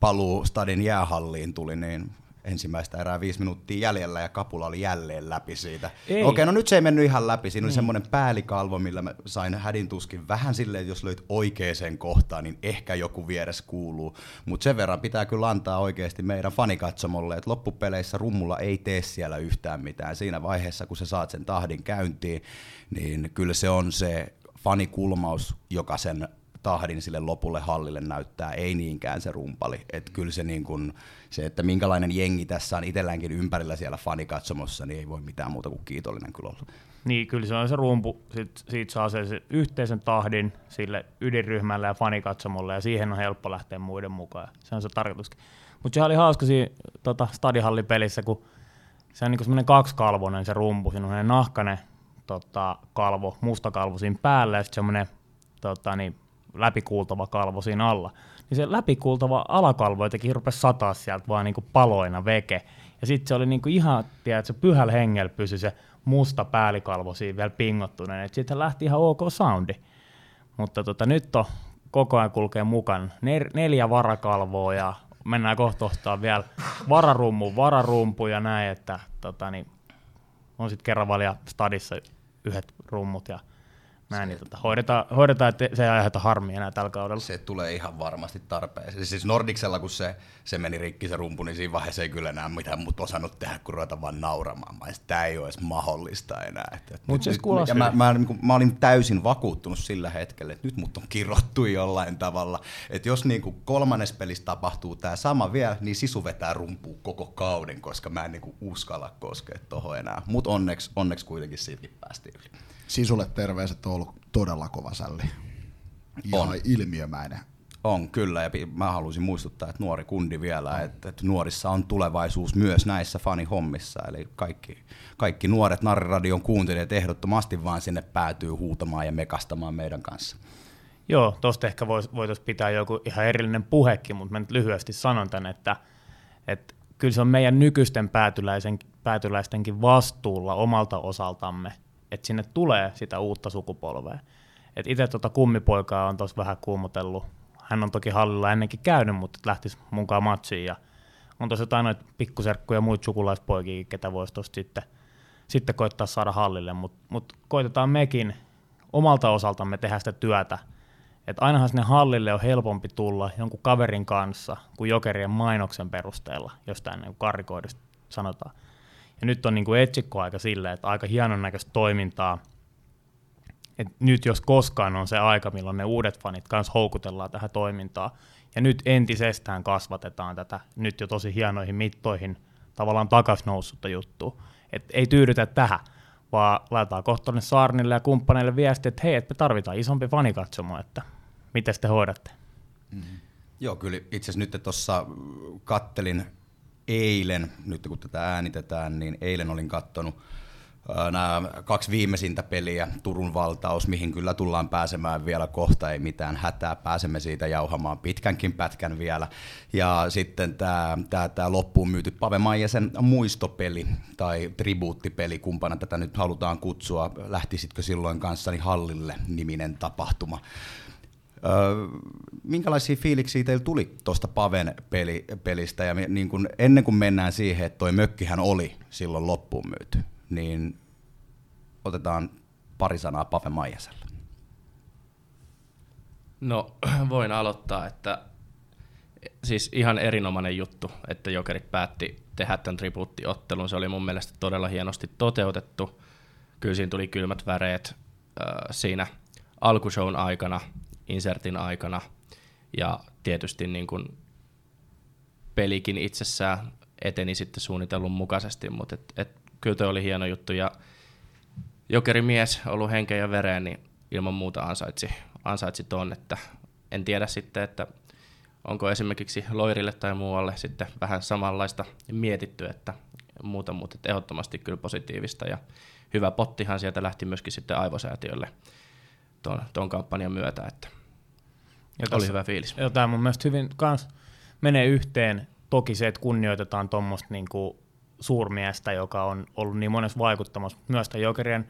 paluu stadin jäähalliin tuli, niin ensimmäistä erää viisi minuuttia jäljellä ja kapula oli jälleen läpi siitä. Ei. Okei, no nyt se ei mennyt ihan läpi. Siinä oli mm. semmoinen päällikalvo, millä mä sain hädin tuskin vähän silleen, että jos löit oikeaan kohtaan, niin ehkä joku vieressä kuuluu. Mutta sen verran pitää kyllä antaa oikeasti meidän fanikatsomolle, että loppupeleissä rummulla ei tee siellä yhtään mitään. Siinä vaiheessa, kun sä saat sen tahdin käyntiin, niin kyllä se on se fanikulmaus, joka sen tahdin sille lopulle hallille näyttää, ei niinkään se rumpali. Et kyllä se, niin kun, se, että minkälainen jengi tässä on itselläänkin ympärillä siellä fanikatsomossa, niin ei voi mitään muuta kuin kiitollinen kyllä olla. Niin, kyllä se on se rumpu, sit, siitä saa se, se yhteisen tahdin sille ydinryhmälle ja fanikatsomolle, ja siihen on helppo lähteä muiden mukaan. Se on se tarkoituskin. Mutta se oli hauska siinä tota, stadihallipelissä, kun se on niinku semmoinen kaksikalvoinen se rumpu, siinä on nahkainen tota, kalvo, musta kalvo siinä päällä ja sitten semmoinen tota, niin, läpikuultava kalvo siinä alla. Niin se läpikuultava alakalvo jotenkin rupesi sataa sieltä vaan niinku paloina veke. Ja sitten se oli niinku ihan, tiedät, se pyhällä hengellä pysyi se musta päälikalvo siinä vielä pingottuneen. Sitten lähti ihan ok soundi. Mutta tota, nyt on koko ajan kulkee mukaan Ner- neljä varakalvoa ja mennään kohta vielä vararummu, vararumpu ja näin, että tota, niin, on sitten kerran stadissa yhdet rummut ja näin, niin tota, hoidetaan, hoidetaan, että se ei aiheuta harmia enää tällä kaudella. Se tulee ihan varmasti tarpeeseen. Siis Nordiksella, kun se, se meni rikki se rumpu, niin siinä vaiheessa ei kyllä enää mitään muuta osannut tehdä, kun ruveta vaan nauramaan. Mä tämä ei ole edes mahdollista enää. Että, Mut nyt, se kuulostaa mä, mä, mä, mä, olin täysin vakuuttunut sillä hetkellä, että nyt mut on kirottu jollain tavalla. Että jos niin kuin kolmannes pelissä tapahtuu tämä sama vielä, niin Sisu vetää rumpuun koko kauden, koska mä en niin kuin uskalla koskea tuohon enää. Mutta onneksi, onneksi kuitenkin siitäkin päästiin yli. Sisulle terveiset on ollut todella kova sälli. Ihan On. ilmiömäinen. On kyllä, ja mä haluaisin muistuttaa, että nuori kundi vielä, että, että nuorissa on tulevaisuus myös näissä fanihommissa, eli kaikki, kaikki nuoret Narriradion kuuntelijat ehdottomasti vaan sinne päätyy huutamaan ja mekastamaan meidän kanssa. Joo, tosta ehkä voitaisiin pitää joku ihan erillinen puhekin, mutta mä nyt lyhyesti sanon tän, että, että kyllä se on meidän nykyisten päätyläisen, päätyläistenkin vastuulla omalta osaltamme, että sinne tulee sitä uutta sukupolvea. Et itse tuota kummipoikaa on tuossa vähän kuumotellut. Hän on toki hallilla ennenkin käynyt, mutta lähtisi mukaan matsiin. Ja on tuossa jotain noita pikkuserkkuja ja muita sukulaispoikia, ketä voisi tuosta sitten, sitten koittaa saada hallille. Mutta mut koitetaan mekin omalta osaltamme tehdä sitä työtä. Et ainahan sinne hallille on helpompi tulla jonkun kaverin kanssa kuin jokerien mainoksen perusteella, jos tämä niin karikoidusti sanotaan. Ja nyt on niin kuin etsikkoaika silleen, että aika hienon näköistä toimintaa. Et nyt jos koskaan on se aika, milloin ne uudet fanit kanssa houkutellaan tähän toimintaan. Ja nyt entisestään kasvatetaan tätä nyt jo tosi hienoihin mittoihin tavallaan takas noussutta. Et ei tyydytä tähän, vaan laitetaan kohta Saarnille ja kumppaneille viesti, että hei, että me tarvitaan isompi fanikatsomo, että miten te hoidatte. Joo, kyllä itse asiassa nyt tuossa kattelin eilen, nyt kun tätä äänitetään, niin eilen olin kattonut nämä kaksi viimeisintä peliä, Turun valtaus, mihin kyllä tullaan pääsemään vielä kohta, ei mitään hätää, pääsemme siitä jauhamaan pitkänkin pätkän vielä. Ja sitten tämä, tämä, tämä loppuun myyty Pave Maijasen muistopeli tai tribuuttipeli, kumpana tätä nyt halutaan kutsua, lähtisitkö silloin kanssani Hallille niminen tapahtuma. Minkälaisia fiiliksiä teillä tuli tuosta Paven peli, pelistä? Ja niin kun, ennen kuin mennään siihen, että toi mökkihän oli silloin loppuun myyty, niin otetaan pari sanaa Pave Maijaselle. No, voin aloittaa, että siis ihan erinomainen juttu, että Jokerit päätti tehdä tämän tribuuttiottelun. Se oli mun mielestä todella hienosti toteutettu. Kyllä siinä tuli kylmät väreet siinä alkushown aikana, insertin aikana. Ja tietysti niin kuin pelikin itsessään eteni sitten suunnitellun mukaisesti, mutta et, et, kyllä toi oli hieno juttu. Ja jokerimies ollut henkeä ja vereen, niin ilman muuta ansaitsi, ansaitsi ton, että en tiedä sitten, että onko esimerkiksi Loirille tai muualle sitten vähän samanlaista mietitty, että muuta, mutta ehdottomasti kyllä positiivista. Ja hyvä pottihan sieltä lähti myöskin sitten aivosäätiölle ton, ton kampanjan myötä, että Ja oli hyvä fiilis. Ja tämä mun mielestä hyvin kans menee yhteen. Toki se, että kunnioitetaan tuommoista niinku suurmiestä, joka on ollut niin monessa vaikuttamassa, mutta myös tämän jokerien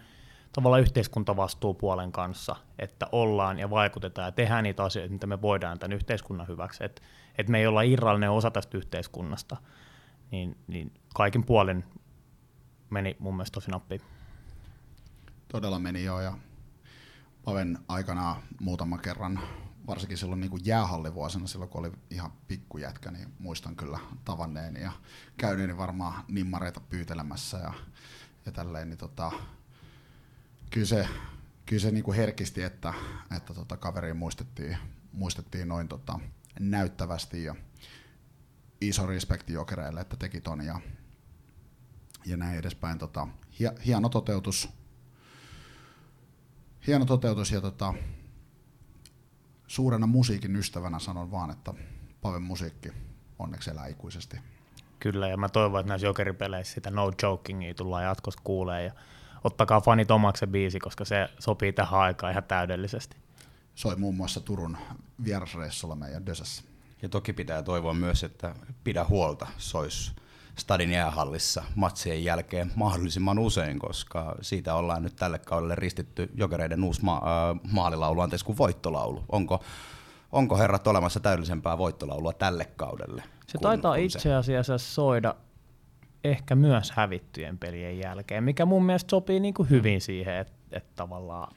tavallaan yhteiskuntavastuupuolen kanssa, että ollaan ja vaikutetaan ja tehdään niitä asioita, mitä me voidaan tämän yhteiskunnan hyväksi. Että et me ei olla irrallinen osa tästä yhteiskunnasta. Niin, niin kaikin puolin meni mun mielestä tosi nappiin. Todella meni jo ja Paven aikana muutaman kerran, varsinkin silloin niin kuin jäähallivuosina, silloin kun oli ihan pikkujätkä, niin muistan kyllä tavanneeni ja käyneeni varmaan nimmareita pyytelemässä ja, ja tälleen, niin tota, kyllä se, kyllä se niinku herkisti, että, että tota kaveri muistettiin, muistettiin noin tota näyttävästi ja iso respekti jokereille, että teki ton ja, ja näin edespäin. Tota, hieno toteutus, hieno toteutus ja tota, suurena musiikin ystävänä sanon vaan, että Paven musiikki onneksi elää ikuisesti. Kyllä, ja mä toivon, että näissä jokeripeleissä sitä no jokingia tullaan jatkossa kuulee, ja ottakaa fanit omaksi biisi, koska se sopii tähän aikaan ihan täydellisesti. Soi muun muassa Turun vierasreissulla meidän Dösässä. Ja toki pitää toivoa myös, että pidä huolta, sois Stadin jäähallissa matsien jälkeen mahdollisimman usein, koska siitä ollaan nyt tälle kaudelle ristitty jokereiden uusi ma- äh, maalilaulu, anteeksi kuin voittolaulu. Onko, onko herrat olemassa täydellisempää voittolaulua tälle kaudelle? Se kun, taitaa kun itse asiassa soida ehkä myös hävittyjen pelien jälkeen, mikä mun mielestä sopii niin kuin hyvin siihen, että, että tavallaan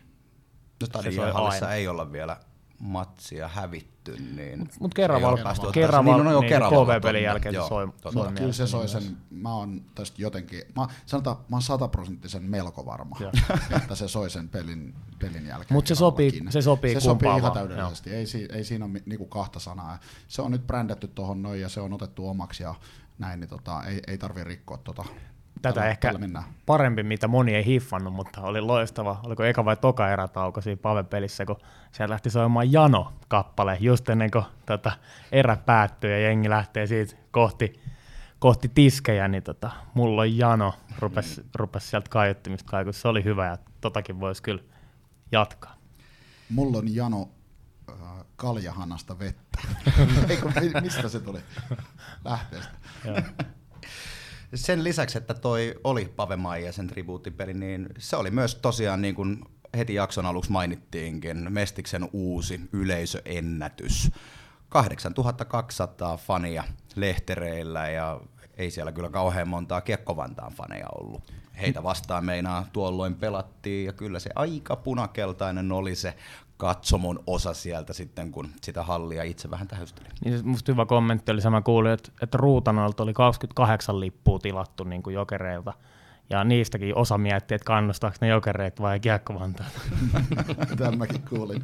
no, Stadin jäähallissa ei olla vielä matsia hävitty, niin... Mutta mut Keravalla, Keravalla, Keravalla, niin, no, no, niin KV-pelin jälkeen joo, se soi, soi Kyllä se soi sen, mä oon tästä jotenkin, mä, sanotaan, mä oon sataprosenttisen melko varma, että se soi sen pelin, pelin jälkeen. Mutta se sopii, se sopii Se sopii ihan täydellisesti, ei, ei siinä ole niinku kahta sanaa. Se on nyt brändätty tuohon noin ja se on otettu omaksi ja näin, niin tota, ei, ei tarvi rikkoa tota tätä tällä, ehkä tällä parempi, mitä moni ei hiffannut, mutta oli loistava. Oliko eka vai toka erätauko siinä Pave-pelissä, kun siellä lähti soimaan Jano-kappale just ennen kuin tota, erä päättyy ja jengi lähtee siitä kohti, kohti tiskejä, niin tota, mulla on Jano, rupesi mm. rupes sieltä kaiuttimista kaikussa. Se oli hyvä ja totakin voisi kyllä jatkaa. Mulla on Jano äh, kaljahanasta vettä. Eikö, mistä se tuli? Lähteestä sen lisäksi, että toi oli Pave ja sen tribuuttipeli, niin se oli myös tosiaan niin kuin heti jakson aluksi mainittiinkin, Mestiksen uusi yleisöennätys. 8200 fania lehtereillä ja ei siellä kyllä kauhean montaa Kiekkovantaan faneja ollut. Heitä vastaan meinaa tuolloin pelattiin ja kyllä se aika punakeltainen oli se katsomon osa sieltä sitten, kun sitä hallia itse vähän tähysteli. Niin musta hyvä kommentti oli sama kuuli, että, että Ruutanolta oli 28 lippua tilattu niin kuin jokereilta. Ja niistäkin osa mietti, että kannustaako ne jokereet vai kiekkovantaat. Tämäkin kuulin.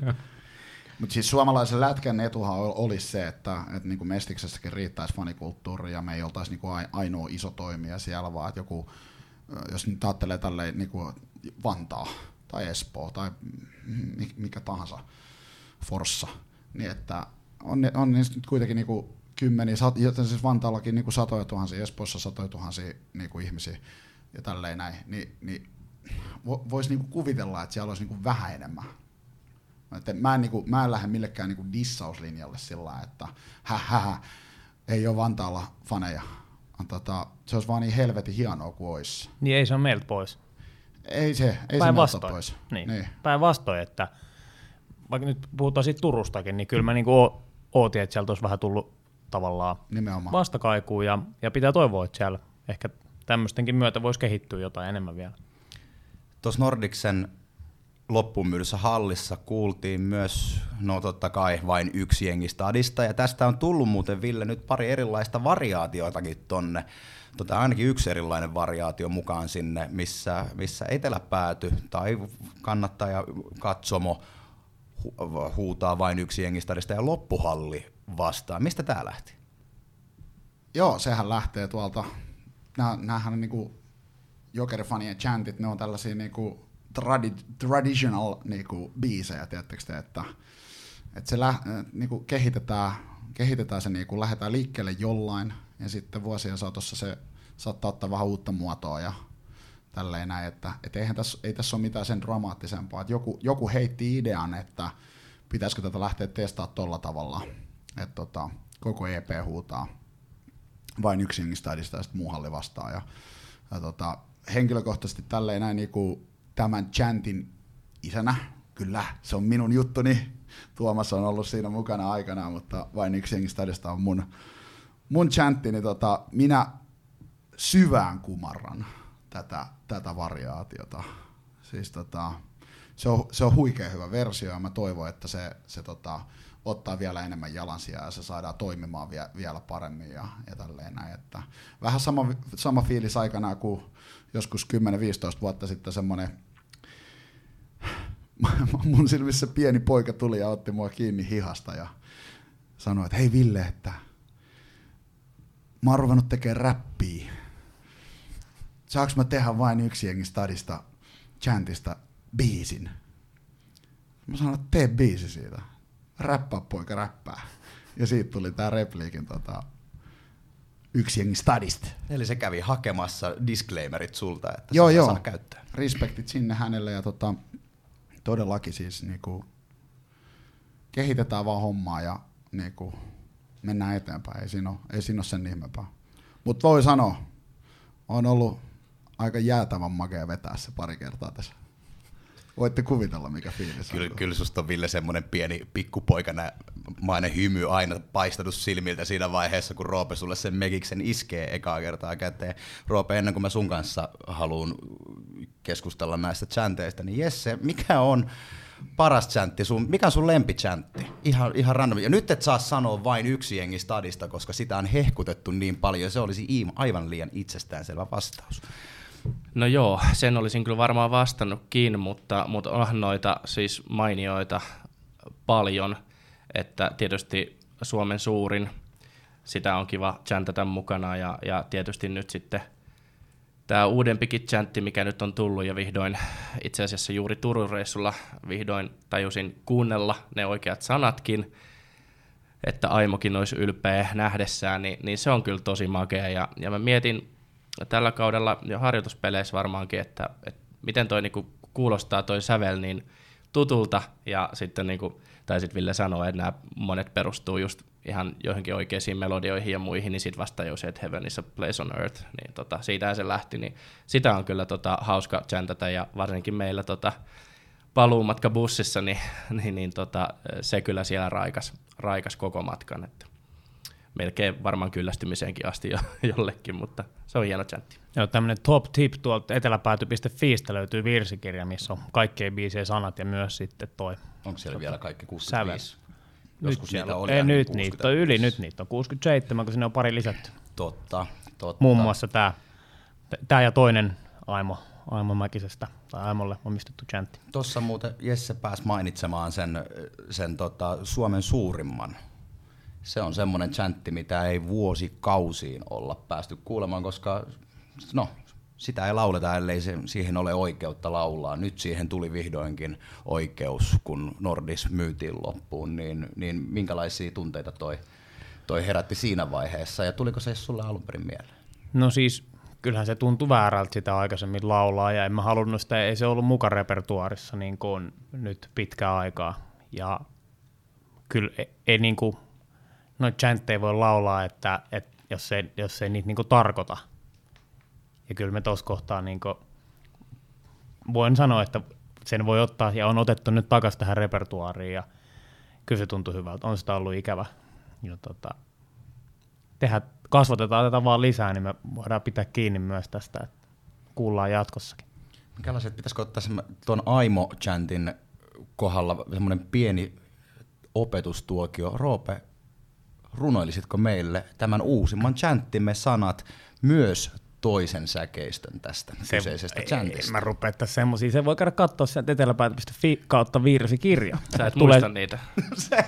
Mutta siis suomalaisen lätkän etuhan olisi se, että, että niin kuin Mestiksessäkin riittäisi fanikulttuuri ja me ei oltaisi niin kuin ainoa iso toimija siellä, vaan että joku, jos nyt ajattelee tälleen niin kuin Vantaa, tai Espoo tai mikä tahansa Forssa, niin että on, on nyt kuitenkin niinku kymmeniä, joten siis Vantaallakin niinku satoja tuhansia, Espoossa satoja tuhansia niinku ihmisiä ja tälleen näin, niin, niin voisi niinku kuvitella, että siellä olisi niinku vähän enemmän. Että mä, en, niinku, mä en lähde millekään niinku dissauslinjalle sillä että hä, hä, hä, ei ole Vantaalla faneja. Tota, se olisi vaan niin helvetin hienoa kuin olisi. Niin ei se ole meiltä pois. Ei se, ei se vastoin. pois. Niin. niin. Päinvastoin, että vaikka nyt puhutaan siitä Turustakin, niin kyllä mä niin o- ootin, että sieltä olisi vähän tullut tavallaan Nimenomaan. vastakaikuun ja, ja pitää toivoa, että siellä ehkä tämmöistenkin myötä voisi kehittyä jotain enemmän vielä. Tuossa Nordiksen loppumyydyssä hallissa kuultiin myös, no totta kai vain yksi jengi stadista, ja tästä on tullut muuten Ville nyt pari erilaista variaatioitakin tonne tota, ainakin yksi erilainen variaatio mukaan sinne, missä, missä eteläpääty tai kannattaja katsomo hu, huutaa vain yksi jengistadista ja loppuhalli vastaan. Mistä tämä lähti? Joo, sehän lähtee tuolta, näähän on niinku jokerifanien chantit, ne on tällaisia niinku tradi, traditional niinku biisejä, te, että, että se lä, niinku kehitetään, kehitetään se, niinku, lähdetään liikkeelle jollain, ja sitten vuosien saatossa se saattaa ottaa vähän uutta muotoa ja tälleen näin, että et eihän tässä, ei tässä ole mitään sen dramaattisempaa. Että joku, joku heitti idean, että pitäisikö tätä lähteä testaamaan tuolla tavalla, että tota, koko EP huutaa vain yksi jengistadista ja sitten muu halli vastaa. Ja, ja tota, henkilökohtaisesti tälleen näin niin kuin tämän chantin isänä, kyllä se on minun juttuni, Tuomas on ollut siinä mukana aikana, mutta vain yksi on mun, mun chantti, niin tota, minä syvään kumarran tätä, tätä variaatiota. Siis tota, se, on, se on huikea hyvä versio ja mä toivon, että se, se tota, ottaa vielä enemmän jalansijaa ja se saadaan toimimaan vie, vielä paremmin ja, ja tälleen näin. Että vähän sama, sama fiilis aikana kuin joskus 10-15 vuotta sitten semmoinen mun silmissä pieni poika tuli ja otti mua kiinni hihasta ja sanoi, että hei Ville, että mä oon ruvennut tekemään räppiä. Saanko mä tehdä vain yksi jengi stadista, chantista, biisin? Mä sanoin, että tee biisi siitä. Räppää poika, räppää. Ja siitä tuli tää repliikin tota, yksi jengi stadista. Eli se kävi hakemassa disclaimerit sulta, että Joo, joo. saa käyttää. Respektit sinne hänelle ja tota, todellakin siis niinku, kehitetään vaan hommaa ja niinku, mennään eteenpäin. Ei siinä ole, ei siinä ole sen ihmeempää. Mutta voi sanoa, on ollut aika jäätävän makea vetää se pari kertaa tässä. Voitte kuvitella, mikä fiilis Kyllä, on. kyllä susta on Ville semmoinen pieni pikkupoikana mainen hymy aina paistanut silmiltä siinä vaiheessa, kun Roope sulle sen mekiksen iskee ekaa kertaa käteen. Roope, ennen kuin mä sun kanssa haluan keskustella näistä chanteista, niin Jesse, mikä on paras chantti, sun, mikä on sun lempichantti? Ihan, ihan random. Ja nyt et saa sanoa vain yksi jengi stadista, koska sitä on hehkutettu niin paljon, se olisi aivan liian itsestäänselvä vastaus. No joo, sen olisin kyllä varmaan vastannutkin, mutta, mutta onhan noita siis mainioita paljon, että tietysti Suomen suurin, sitä on kiva chantata mukana ja, ja tietysti nyt sitten tämä uudempikin chantti, mikä nyt on tullut ja vihdoin itse asiassa juuri Turun reissulla vihdoin tajusin kuunnella ne oikeat sanatkin, että Aimokin olisi ylpeä nähdessään, niin, niin se on kyllä tosi makea. Ja, ja mä mietin tällä kaudella jo harjoituspeleissä varmaankin, että, että miten toi niinku kuulostaa toi sävel niin tutulta ja sitten niinku, tai sitten Ville sanoi, että nämä monet perustuu just ihan joihinkin oikeisiin melodioihin ja muihin, niin sitten vasta jo se, että Heaven is a place on earth, niin tota, siitähän se lähti, niin sitä on kyllä tota, hauska chantata ja varsinkin meillä tota, paluumatka bussissa, niin, niin, niin tota, se kyllä siellä raikas, raikas koko matkan, että melkein varmaan kyllästymiseenkin asti jo, jollekin, mutta se on hieno chantti. Joo, tämmöinen top tip tuolta eteläpääty.fiistä löytyy virsikirja, missä on kaikkien biisien sanat ja myös sitten toi Onko siellä vielä kaikki sävel. 65? Nyt Joskus niitä siellä oli Ei, nyt niitä on yli, 65. nyt niitä on 67, kun sinne on pari lisätty. Totta, totta. Muun muassa tämä, tämä ja toinen Aimo, Aimo Mäkisestä, tai Aimolle omistettu chantti. Tuossa muuten Jesse pääsi mainitsemaan sen, sen tota, Suomen suurimman. Se on semmoinen chantti, mitä ei vuosikausiin olla päästy kuulemaan, koska no, sitä ei lauleta, ellei se, siihen ole oikeutta laulaa. Nyt siihen tuli vihdoinkin oikeus, kun Nordis myytiin loppuun, niin, niin minkälaisia tunteita toi, toi herätti siinä vaiheessa, ja tuliko se sulle alun perin mieleen? No siis, kyllähän se tuntui väärältä sitä aikaisemmin laulaa, ja en mä halunnut sitä, ei se ollut mukaan repertuarissa niin kuin nyt pitkään aikaa. Ja kyllä ei, ei niin kuin, noita chantteja voi laulaa, että, että jos, ei, jos ei niitä niin kuin tarkoita. Ja kyllä me tuossa kohtaa niin kuin, voin sanoa, että sen voi ottaa ja on otettu nyt takaisin tähän repertuaariin ja kyllä se tuntui hyvältä. On sitä ollut ikävä. Ja tota, tehdä, kasvatetaan tätä vaan lisää, niin me voidaan pitää kiinni myös tästä, että kuullaan jatkossakin. Minkälaiset, pitäisikö ottaa tuon Aimo-chantin kohdalla semmoinen pieni opetustuokio. Roope, runoilisitko meille tämän uusimman chanttimme sanat myös toisen säkeistön tästä se, kyseisestä ei, chantista? Mä rupean tässä semmosia. Se voi käydä katsoa sieltä eteläpäätä.fi kautta virsikirja. Sä et Tulee- muista niitä.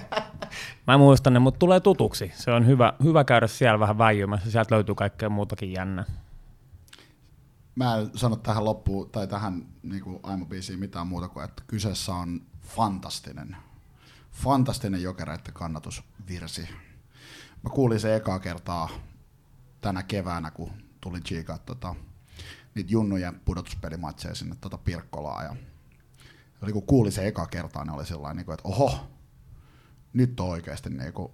Mä muistan ne, mutta tulee tutuksi. Se on hyvä, hyvä käydä siellä vähän väijymässä. Sieltä löytyy kaikkea muutakin jännää. Mä en sano tähän loppuun tai tähän niin Aimo-biisiin mitään muuta kuin, että kyseessä on fantastinen, fantastinen jokereiden kannatusvirsi. Mä kuulin se ekaa kertaa tänä keväänä, kun tulin chiikaa tota, niitä junnujen pudotuspelimatseja sinne tota Pirkkolaan. Ja oli kun kuulin se eka kertaa, niin oli sellainen, niin kuin, että oho, nyt on oikeasti niin kuin,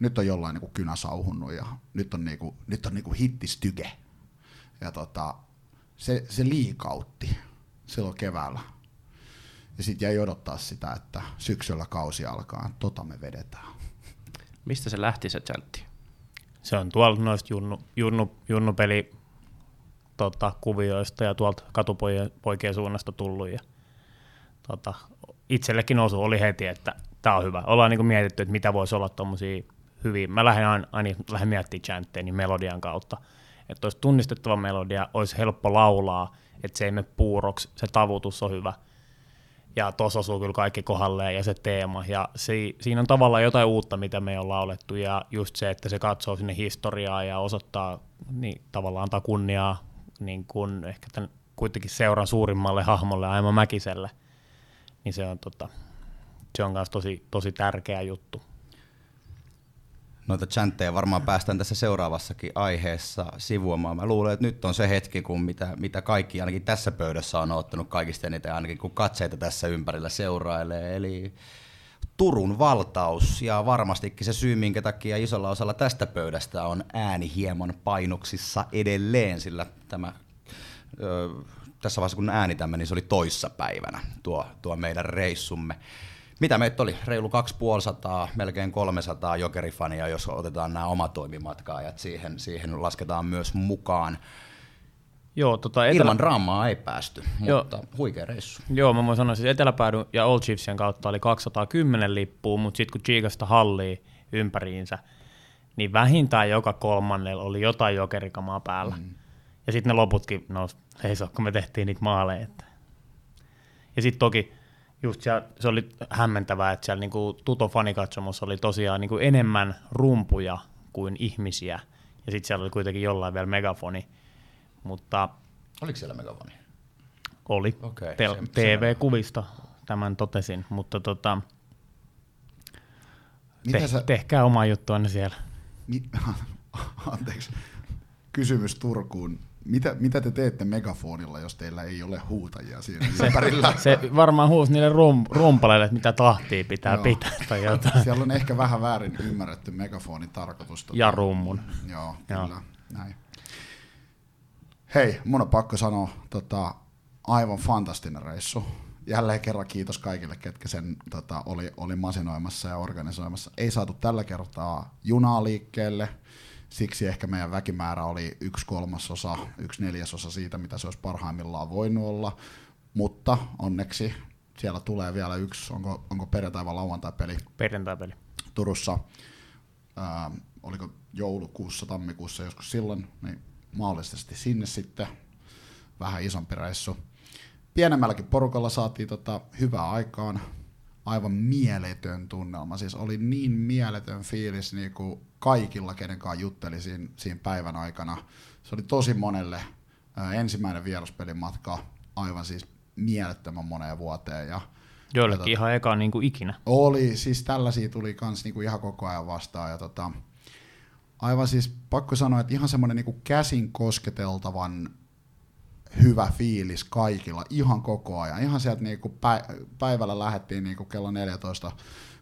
nyt on jollain niin kuin kynä sauhunnut ja nyt on, niin kuin, nyt on niin kuin hittistyke. Ja tota, se, se liikautti silloin keväällä. Ja sitten jäi odottaa sitä, että syksyllä kausi alkaa. Tota me vedetään. Mistä se lähti se chantti? Se on tuolta noista junnu, junnu, junnupeli tota, kuvioista ja tuolta katupoikien suunnasta tullut. Ja, tota, itsellekin osu oli heti, että tämä on hyvä. Ollaan niin mietitty, että mitä voisi olla tuommoisia hyviä. Mä lähden aina, aina lähden miettimään chantteja niin melodian kautta. Että olisi tunnistettava melodia, olisi helppo laulaa, että se ei mene puuroksi, se tavutus on hyvä. Ja tuossa osuu kyllä kaikki kohdalleen ja se teema. Ja si, siinä on tavallaan jotain uutta, mitä me ollaan olettu. Ja just se, että se katsoo sinne historiaa ja osoittaa, niin tavallaan antaa kunniaa niin kun ehkä tämän kuitenkin seuran suurimmalle hahmolle Aimo Mäkiselle. Niin se on, tota, se on myös tosi, tosi tärkeä juttu. Noita chantteja varmaan päästään tässä seuraavassakin aiheessa sivuamaan. Mä luulen, että nyt on se hetki, kun mitä, mitä kaikki ainakin tässä pöydässä on ottanut kaikista eniten, ainakin kun katseita tässä ympärillä seurailee. Eli Turun valtaus ja varmastikin se syy, minkä takia isolla osalla tästä pöydästä on ääni hieman painoksissa edelleen, sillä tämä, ö, tässä vaiheessa kun äänitämme, niin se oli toissa päivänä tuo, tuo meidän reissumme mitä meitä oli? Reilu 250, melkein 300 jokerifania, jos otetaan nämä omatoimimatkaajat siihen, siihen lasketaan myös mukaan. Joo, tota etelä... Ilman draamaa ei päästy, mutta Joo. huikea reissu. Joo, mä voin sanoa, siis Eteläpäädyn ja Old Chiefsien kautta oli 210 lippua, mutta sitten kun Chiikasta hallii ympäriinsä, niin vähintään joka kolmannella oli jotain jokerikamaa päällä. Mm. Ja sitten ne loputkin, no seiso, kun me tehtiin niitä maaleja. Ja sitten toki just siellä, se oli hämmentävää, että siellä niinku Tuto fanikatsomus oli tosiaan niinku enemmän rumpuja kuin ihmisiä. Ja sitten siellä oli kuitenkin jollain vielä megafoni. Mutta Oliko siellä megafoni? Oli. Okay, Tel- TV-kuvista tämän totesin, mutta tota, te- sä... tehkää oma juttuanne siellä. Mi- Anteeksi. Kysymys Turkuun mitä, mitä te teette megafonilla, jos teillä ei ole huutajia siinä ympärillä? Se varmaan huusi niille rum, rumpaleille, että mitä tahtia pitää Joo. pitää tai jotain. Siellä on ehkä vähän väärin ymmärretty megafonin tarkoitus. Ja rummun. Joo, kyllä. Joo. Näin. Hei, mun on pakko sanoa, tota, aivan fantastinen reissu. Jälleen kerran kiitos kaikille, ketkä sen tota, oli, oli masinoimassa ja organisoimassa. Ei saatu tällä kertaa junaa liikkeelle – Siksi ehkä meidän väkimäärä oli yksi kolmasosa, yksi neljäsosa siitä, mitä se olisi parhaimmillaan voinut olla. Mutta onneksi siellä tulee vielä yksi, onko, onko perjantai vai lauantai-peli? Perjantai-peli. Turussa. Ää, oliko joulukuussa, tammikuussa joskus silloin, niin mahdollisesti sinne sitten vähän isompi reissu. Pienemmälläkin porukalla saatiin tota hyvää aikaan, aivan mieletön tunnelma. Siis oli niin mieletön fiilis niin kuin kaikilla, kenen kanssa jutteli siinä, siinä päivän aikana. Se oli tosi monelle ensimmäinen vieraspelin matka, aivan siis mielettömän moneen vuoteen. Ja, Joillekin ja, ihan eka niin kuin ikinä. Oli, siis tällaisia tuli kans niin kuin ihan koko ajan vastaan. Ja tota, aivan siis pakko sanoa, että ihan semmoinen niin käsin kosketeltavan hyvä fiilis kaikilla ihan koko ajan. Ihan sieltä niinku päivällä lähdettiin niinku kello 14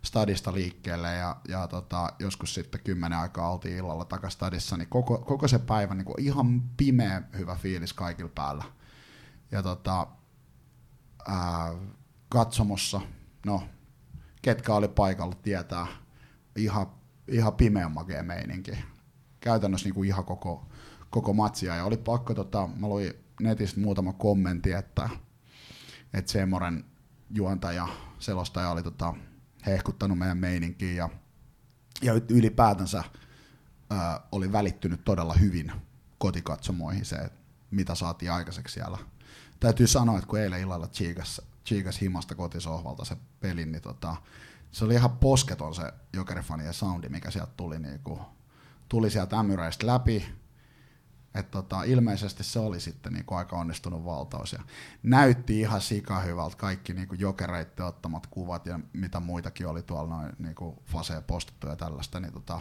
stadista liikkeelle ja, ja tota, joskus sitten kymmenen aikaa oltiin illalla takaisin stadissa, niin koko, koko se päivä niin kuin ihan pimeä hyvä fiilis kaikilla päällä. Ja tota, ää, katsomossa, no, ketkä oli paikalla tietää, ihan, ihan pimeä makea meininki. Käytännössä niin kuin ihan koko, koko matsia. Ja oli pakko, tota, mä luin netistä muutama kommentti, että, että Seemoren juontaja, selostaja oli tota, hehkuttanut meidän meininkiä ja, ja ylipäätänsä ää, oli välittynyt todella hyvin kotikatsomoihin se, mitä saatiin aikaiseksi siellä. Täytyy sanoa, että kun eilen illalla Chigas, Chigas himasta kotisohvalta se peli, niin tota, se oli ihan posketon se jokerifanien soundi, mikä sieltä tuli, niin kuin, tuli sieltä ämyreistä läpi, et tota, ilmeisesti se oli sitten niinku aika onnistunut valtaus ja näytti ihan sika hyvältä kaikki niinku jokereitte ottamat kuvat ja mitä muitakin oli tuolla noin niinku faseen postattu ja tällaista. Niin tota,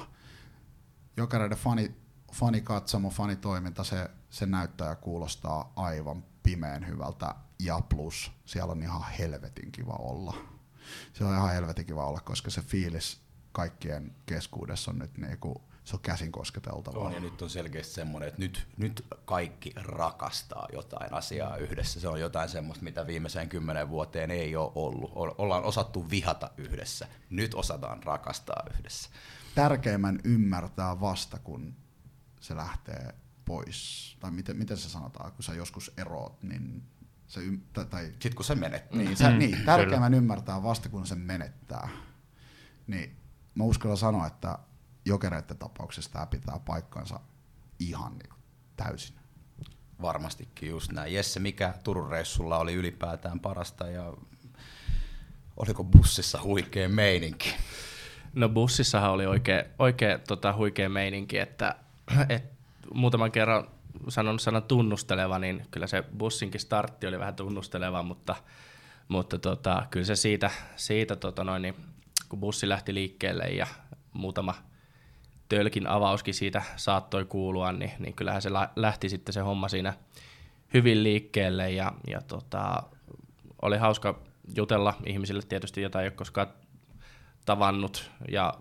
jokereiden fani, fanikatsomo, fanitoiminta, se, se näyttää ja kuulostaa aivan pimeän hyvältä ja plus siellä on ihan helvetin kiva olla. Se on ihan helvetin kiva olla, koska se fiilis kaikkien keskuudessa on nyt niinku se on käsin kosketeltavaa. On, ja nyt on selkeästi semmoinen, että nyt, nyt kaikki rakastaa jotain asiaa yhdessä. Se on jotain semmoista, mitä viimeiseen kymmenen vuoteen ei ole ollut. Ollaan osattu vihata yhdessä. Nyt osataan rakastaa yhdessä. Tärkeimmän ymmärtää vasta, kun se lähtee pois. Tai miten, miten se sanotaan, kun sä joskus eroot, niin se ym- tai, Sitten kun se menettää. Niin, sä, mm, niin tärkeimmän ymmärtää vasta, kun se menettää. Niin mä uskallan sanoa, että jokereiden tapauksessa tämä pitää paikkansa ihan niin kuin täysin. Varmastikin just näin. Jesse, mikä Turun reissulla oli ylipäätään parasta ja oliko bussissa huikea meininki? No bussissahan oli oikein, oikein tota, huikea meininki, että et, muutaman kerran sanon sanan tunnusteleva, niin kyllä se bussinkin startti oli vähän tunnusteleva, mutta, mutta tota, kyllä se siitä, siitä tota noin, niin, kun bussi lähti liikkeelle ja muutama tölkin avauskin siitä saattoi kuulua, niin, niin kyllähän se lähti sitten se homma siinä hyvin liikkeelle ja, ja tota, oli hauska jutella ihmisille tietysti, jota ei ole koskaan tavannut ja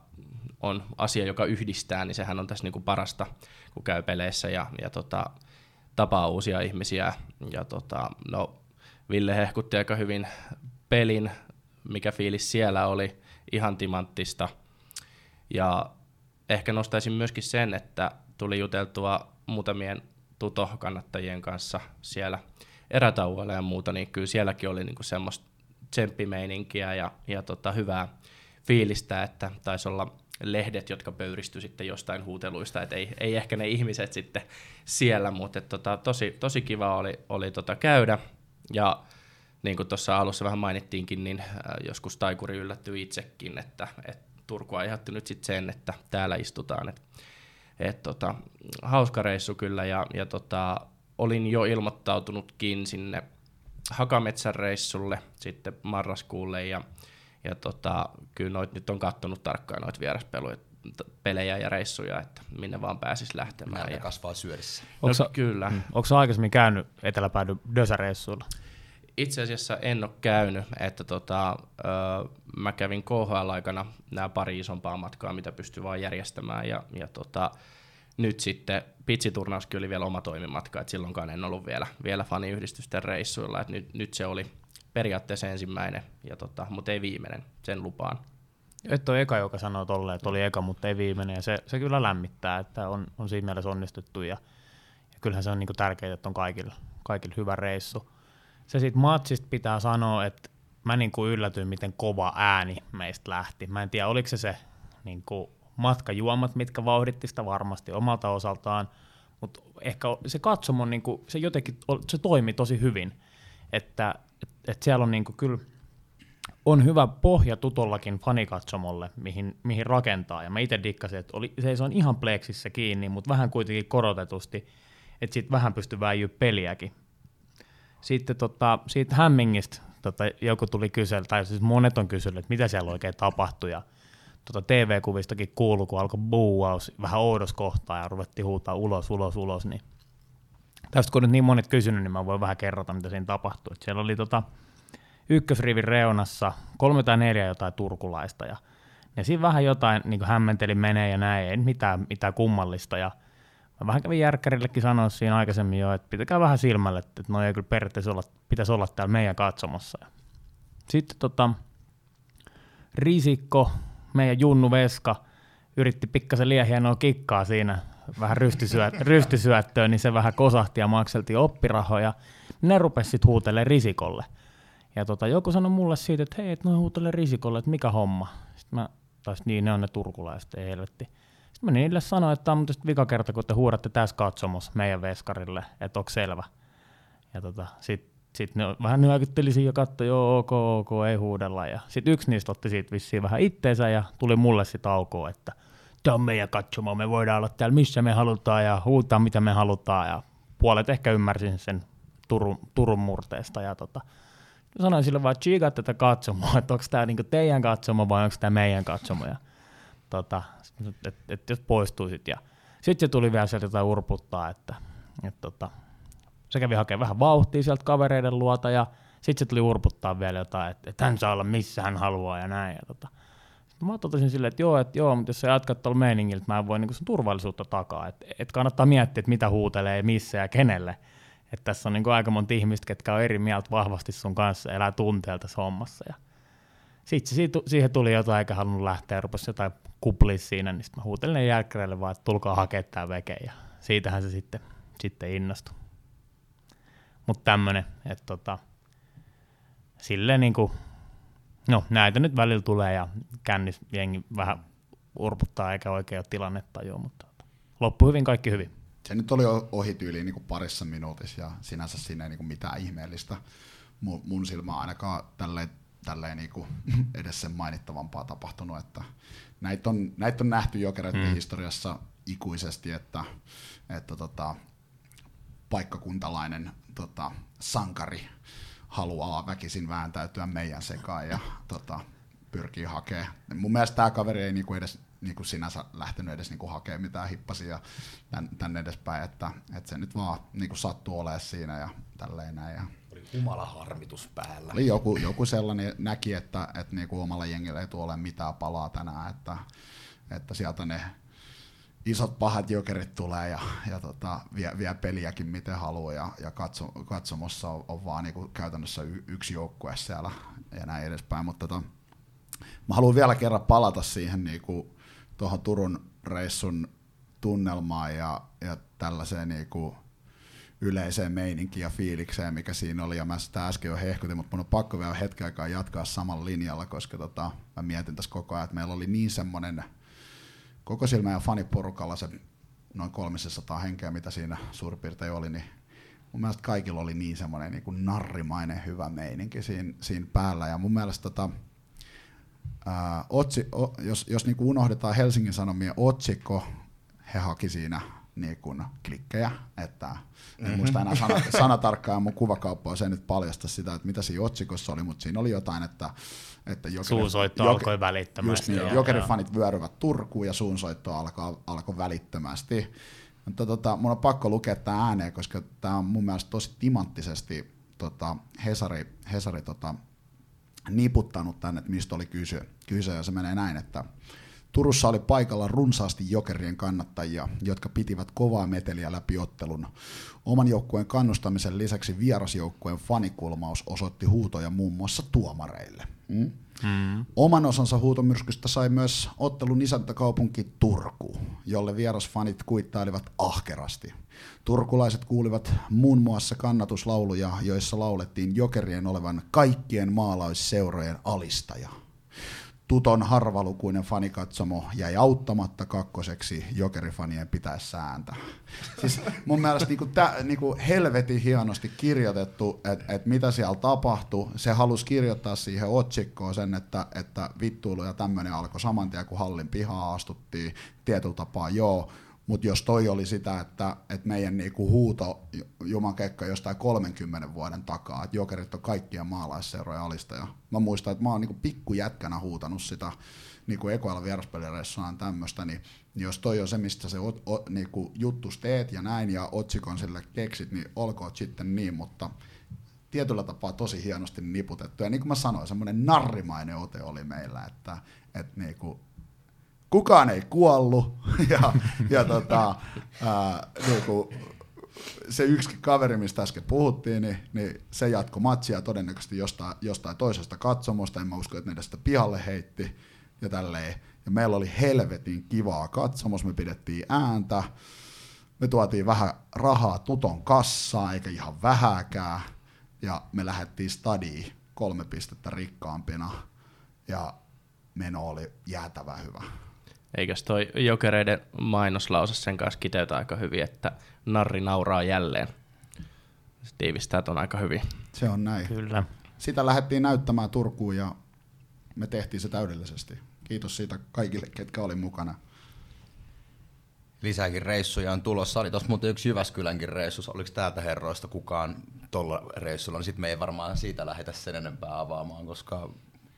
on asia, joka yhdistää, niin sehän on tässä niinku parasta, kun käy peleissä ja, ja tota, tapaa uusia ihmisiä. Ja tota, no, Ville hehkutti aika hyvin pelin, mikä fiilis siellä oli, ihan timanttista. Ja ehkä nostaisin myöskin sen, että tuli juteltua muutamien tuto-kannattajien kanssa siellä erätauolla ja muuta, niin kyllä sielläkin oli niinku semmoista tsemppimeininkiä ja, ja tota, hyvää fiilistä, että taisi olla lehdet, jotka pöyristy sitten jostain huuteluista, että ei, ei ehkä ne ihmiset sitten siellä, mutta tota, tosi, tosi kiva oli, oli tota, käydä. Ja niin kuin tuossa alussa vähän mainittiinkin, niin äh, joskus taikuri yllättyi itsekin, että, että Turku aiheutti nyt sitten sen, että täällä istutaan. Et, et, tota, hauska reissu kyllä ja, ja tota, olin jo ilmoittautunutkin sinne Hakametsän reissulle sitten marraskuulle ja, ja tota, kyllä noit nyt on kattonut tarkkaan noita vieraspeluja pelejä ja reissuja, että minne vaan pääsis lähtemään. ja kasvaa syödissä. No, Onko, kyllä. Mm. Onko aikaisemmin käynyt eteläpäädy Dösä-reissuilla? Itse asiassa en ole käynyt, että tota, ö, mä kävin KHL-aikana nämä pari isompaa matkaa, mitä pystyy vaan järjestämään, ja, ja tota, nyt sitten pitsiturnauskin oli vielä oma toimimatka, että silloinkaan en ollut vielä, vielä faniyhdistysten reissuilla, että nyt, nyt se oli periaatteessa ensimmäinen, ja tota, mutta ei viimeinen, sen lupaan. Et ole eka, joka sanoo tolleen, että oli eka, mutta ei viimeinen, ja se, se kyllä lämmittää, että on, on siinä mielessä onnistuttu, ja, ja kyllähän se on niinku tärkeää, että on kaikilla, kaikilla hyvä reissu. Se siitä matsista pitää sanoa, että mä niinku yllätyin, miten kova ääni meistä lähti. Mä en tiedä, oliko se se niinku matkajuomat, mitkä vauhditti sitä varmasti omalta osaltaan, mutta ehkä se katsomo, niinku, se jotenkin se toimi tosi hyvin, että et, et siellä on niinku kyllä on hyvä pohja tutollakin fanikatsomolle, mihin, mihin rakentaa. Ja mä itse dikkasin, että oli, se on ihan pleksissä kiinni, mutta vähän kuitenkin korotetusti, että sitten vähän pystyy väijyä peliäkin. Sitten tota, siitä Hämmingistä tota, joku tuli kysellä, tai siis monet on kysynyt, että mitä siellä oikein tapahtui. Ja tota TV-kuvistakin kuului, kun alkoi buuaus vähän oudos kohtaa ja ruvettiin huutaa ulos, ulos, ulos. Niin tästä kun nyt niin monet kysynyt, niin mä voin vähän kerrota, mitä siinä tapahtui. Et siellä oli tota, ykkösrivin reunassa kolme tai neljä jotain turkulaista ja ja siinä vähän jotain niin hämmenteli menee ja näin, ei mitään, mitään kummallista. Ja mä vähän kävin järkkärillekin sanoa siinä aikaisemmin jo, että pitäkää vähän silmälle, että no ei kyllä periaatteessa olla, pitäisi olla täällä meidän katsomassa. Sitten tota, Risikko, meidän Junnu Veska, yritti pikkasen liian hienoa kikkaa siinä, vähän rystysyöt, rystysyöttöön, niin se vähän kosahti ja makseltiin oppirahoja. Ne rupesi sitten huutelemaan Risikolle. Ja tota, joku sanoi mulle siitä, että hei, et noin huutelee Risikolle, että mikä homma. Sitten mä, taas niin, ne on ne turkulaiset, ei helvetti. Sitten mä niille sanoin, että tämä on vika kerta, kun te huudatte tässä katsomus meidän veskarille, että onko selvä. Ja tota, sitten sit ne vähän nyökytteli ja katsoi, joo, ok, ok, ei huudella. Ja sitten yksi niistä otti siitä vissiin vähän itteensä ja tuli mulle sitten aukoon, että tämä on meidän katsomo, me voidaan olla täällä missä me halutaan ja huutaa mitä me halutaan. Ja puolet ehkä ymmärsin sen Turun, Turun murteesta. Ja tota, sanoin sille vaan, että tätä katsomoa, että onko tämä niinku teidän katsomo vai onko tämä meidän katsomo. Ja tota, että et, et jos poistuisit. Ja sitten se tuli vielä sieltä jotain urputtaa, että et, tota, se kävi hakemaan vähän vauhtia sieltä kavereiden luota ja sitten se tuli urputtaa vielä jotain, että, että hän saa olla missä hän haluaa ja näin. Ja tota. Sitten mä totesin silleen, että joo, että joo, mutta jos sä jatkat tuolla meiningillä, että mä en voi niinku sun turvallisuutta takaa. Että et kannattaa miettiä, että mitä huutelee, missä ja kenelle. Että tässä on niinku aika monta ihmistä, ketkä on eri mieltä vahvasti sun kanssa, elää tunteelta tässä hommassa. Ja sitten siihen tuli jotain, eikä halunnut lähteä, rupesi jotain kuplia siinä, niin sitten mä huutelin ne jälkkäreille vaan, että tulkaa hakemaan tämä veke, ja siitähän se sitten, sitten innostui. Mutta tämmönen, että tota, silleen niinku, no näitä nyt välillä tulee ja kännis jengi vähän urputtaa eikä oikein ole tilannetta jo, mutta tota, loppu hyvin, kaikki hyvin. Se nyt oli ohi tyyliin niin parissa minuutissa ja sinänsä siinä ei niin mitään ihmeellistä mun, mun silmää ainakaan tälleen tälleen niinku edes sen mainittavampaa tapahtunut, että näitä on, näitä on nähty jokereiden mm. historiassa ikuisesti, että, että tota, paikkakuntalainen tota, sankari haluaa väkisin vääntäytyä meidän sekaan ja tota, pyrkii hakemaan. Mun mielestä tämä kaveri ei niinku edes niinku sinänsä lähtenyt edes niinku hakemaan mitään hippasia tän, tänne edespäin, että, että se nyt vaan niinku sattuu olemaan siinä ja tälleen näin. Ja Oli humala harmitus päällä. oli joku, joku sellainen näki, että, että niinku omalla jengillä ei tule mitään palaa tänään, että, että sieltä ne isot pahat jokerit tulee ja, ja tota, vie, vie, peliäkin miten haluaa ja, ja katso, katsomossa on, on vaan niinku käytännössä y, yksi joukkue siellä ja näin edespäin, mutta tota, mä haluan vielä kerran palata siihen niinku, tuohon Turun reissun tunnelmaan ja, ja tällaiseen niinku, yleiseen meininkiin ja fiilikseen, mikä siinä oli, ja mä sitä äsken jo hehkutin, mutta mun on pakko vielä hetken aikaa jatkaa samalla linjalla, koska tota, mä mietin tässä koko ajan, että meillä oli niin semmoinen koko silmä ja faniporukalla se noin 300 henkeä, mitä siinä suurin piirtein oli, niin mun mielestä kaikilla oli niin semmoinen niin kuin narrimainen hyvä meininki siinä, siinä päällä, ja mun mielestä tota, ää, otsi, o, jos, jos niin kuin unohdetaan Helsingin Sanomien otsikko, he haki siinä niin kuin klikkejä, että en mm-hmm. muista enää sana, sanatarkkaan, mun kuvakauppa se nyt paljasta sitä, että mitä siinä otsikossa oli, mutta siinä oli jotain, että, että jokeri, Suunsoitto joke- alkoi välittömästi. Just niin, jokerifanit vyöryvät Turkuun ja suunsoitto alkoi, alkoi välittömästi. Mutta tota, mun on pakko lukea tämä ääneen, koska tämä on mun mielestä tosi timanttisesti tota, Hesari, Hesari tota, niputtanut tänne, että mistä oli kyse, kyse, ja se menee näin, että Turussa oli paikalla runsaasti jokerien kannattajia, jotka pitivät kovaa meteliä läpi ottelun. Oman joukkueen kannustamisen lisäksi vierasjoukkueen fanikulmaus osoitti huutoja muun muassa tuomareille. Mm? Mm. Oman osansa huutomyrskystä sai myös ottelun isäntäkaupunki Turku, jolle vierasfanit kuittailivat ahkerasti. Turkulaiset kuulivat muun muassa kannatuslauluja, joissa laulettiin jokerien olevan kaikkien maalaisseurojen alistaja. Tuton harvalukuinen fanikatsomo jäi auttamatta kakkoseksi jokerifanien pitäessä ääntä. Siis mun mielestä niinku tä, niinku helvetin hienosti kirjoitettu, että et mitä siellä tapahtui. Se halusi kirjoittaa siihen otsikkoon sen, että, että vittuilu ja tämmöinen alkoi saman tien, kun hallin pihaa astuttiin. Tietyllä tapaa joo, mutta jos toi oli sitä, että, että meidän niinku huuto Juman kekka jostain 30 vuoden takaa, että jokerit on kaikkia maalaisseuroja alistaja. Mä muistan, että mä oon niinku pikkujätkänä huutanut sitä niinku ekoilla vieraspelireissuaan tämmöistä, niin, niin jos toi on se, mistä se o, o, niinku juttus teet ja näin ja otsikon sille keksit, niin olkoon sitten niin, mutta tietyllä tapaa tosi hienosti niputettu. Ja niin kuin mä sanoin, semmoinen narrimainen ote oli meillä, että, että niinku, kukaan ei kuollut ja, ja tota, ää, niinku, se yksi kaveri, mistä äsken puhuttiin, niin, niin se jatko matsia todennäköisesti jostain, jostain toisesta katsomosta, en mä usko, että ne sitä pihalle heitti ja tälleen. Ja meillä oli helvetin kivaa katsomos, me pidettiin ääntä, me tuotiin vähän rahaa tuton kassaan, eikä ihan vähäkään, ja me lähdettiin stadiin kolme pistettä rikkaampina, ja meno oli jäätävä hyvä. Eikös toi jokereiden mainoslause sen kanssa kiteytä aika hyvin, että narri nauraa jälleen. Se tiivistää ton aika hyvin. Se on näin. Kyllä. Sitä lähdettiin näyttämään Turkuun ja me tehtiin se täydellisesti. Kiitos siitä kaikille, ketkä oli mukana. Lisääkin reissuja on tulossa. Oli tuossa muuten yksi Jyväskylänkin reissu. Oliko täältä herroista kukaan tuolla reissulla? Niin sitten me ei varmaan siitä lähetä sen enempää avaamaan, koska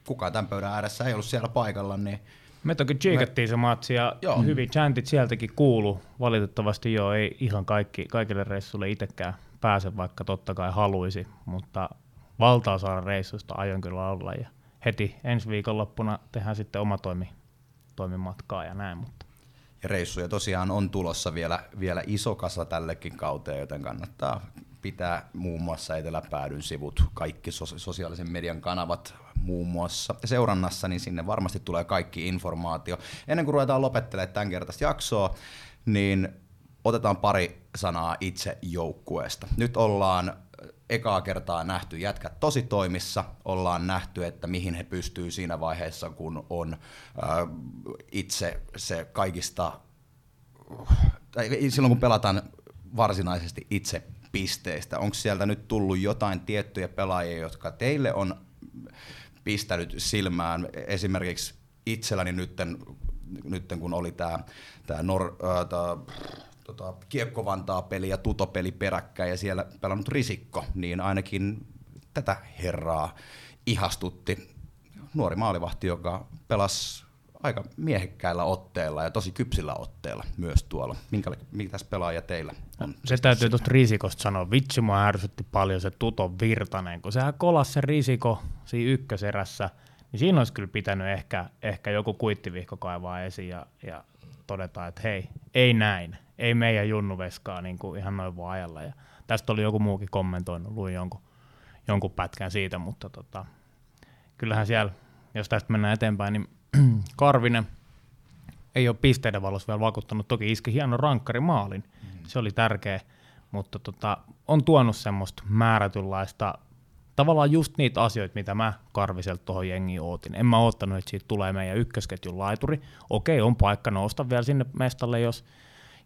kukaan tämän pöydän ääressä ei ollut siellä paikalla, niin Me toki tsiikattiin se matsi ja Joo. hyvin chantit sieltäkin kuulu. Valitettavasti joo, ei ihan kaikki, kaikille reissuille itsekään pääse, vaikka totta kai haluisi, mutta valtaosa reissusta aion kyllä olla ja heti ensi viikonloppuna tehdään sitten oma toimi, toimimatkaa ja näin, mutta Ja reissuja tosiaan on tulossa vielä, vielä iso kasa tällekin kauteen, joten kannattaa pitää muun muassa Eteläpäädyn sivut, kaikki sos- sosiaalisen median kanavat muun muassa seurannassa, niin sinne varmasti tulee kaikki informaatio. Ennen kuin ruvetaan lopettelemaan tämän kertaista jaksoa, niin otetaan pari sanaa itse joukkueesta. Nyt ollaan ekaa kertaa nähty jätkät tosi toimissa, ollaan nähty, että mihin he pystyy siinä vaiheessa, kun on äh, itse se kaikista, tai silloin kun pelataan varsinaisesti itse pisteistä, onko sieltä nyt tullut jotain tiettyjä pelaajia, jotka teille on pistänyt silmään. Esimerkiksi itselläni nytten, nytten kun oli tämä tää Nor, tää, tota, Kiekko-Vantaa peli ja Tutopeli peräkkäin ja siellä pelannut Risikko, niin ainakin tätä herraa ihastutti nuori maalivahti, joka pelasi aika miehekkäillä otteilla ja tosi kypsillä otteilla myös tuolla. Minkä, mitäs pelaaja teillä on? Se täytyy tuosta risikosta sanoa. Vitsi, mua ärsytti paljon se Tuto Virtanen, kun sehän kolasi se risiko siinä ykköserässä, niin siinä olisi kyllä pitänyt ehkä, ehkä joku kuittivihko kaivaa esiin ja, ja todeta, että hei, ei näin, ei meidän junnuveskaa niin kuin ihan noin vaan ajalla. Ja tästä oli joku muukin kommentoinut, luin jonkun, jonkun pätkän siitä, mutta tota, kyllähän siellä, jos tästä mennään eteenpäin, niin Karvinen ei ole pisteiden valossa vielä vakuuttanut. Toki iski hieno rankkari maalin, mm. se oli tärkeä, mutta tota, on tuonut semmoista määrätynlaista, tavallaan just niitä asioita, mitä mä Karviselta tuohon jengiin ootin. En mä oottanut, että siitä tulee meidän ykkösketjun laituri. Okei, on paikka nousta vielä sinne mestalle, jos,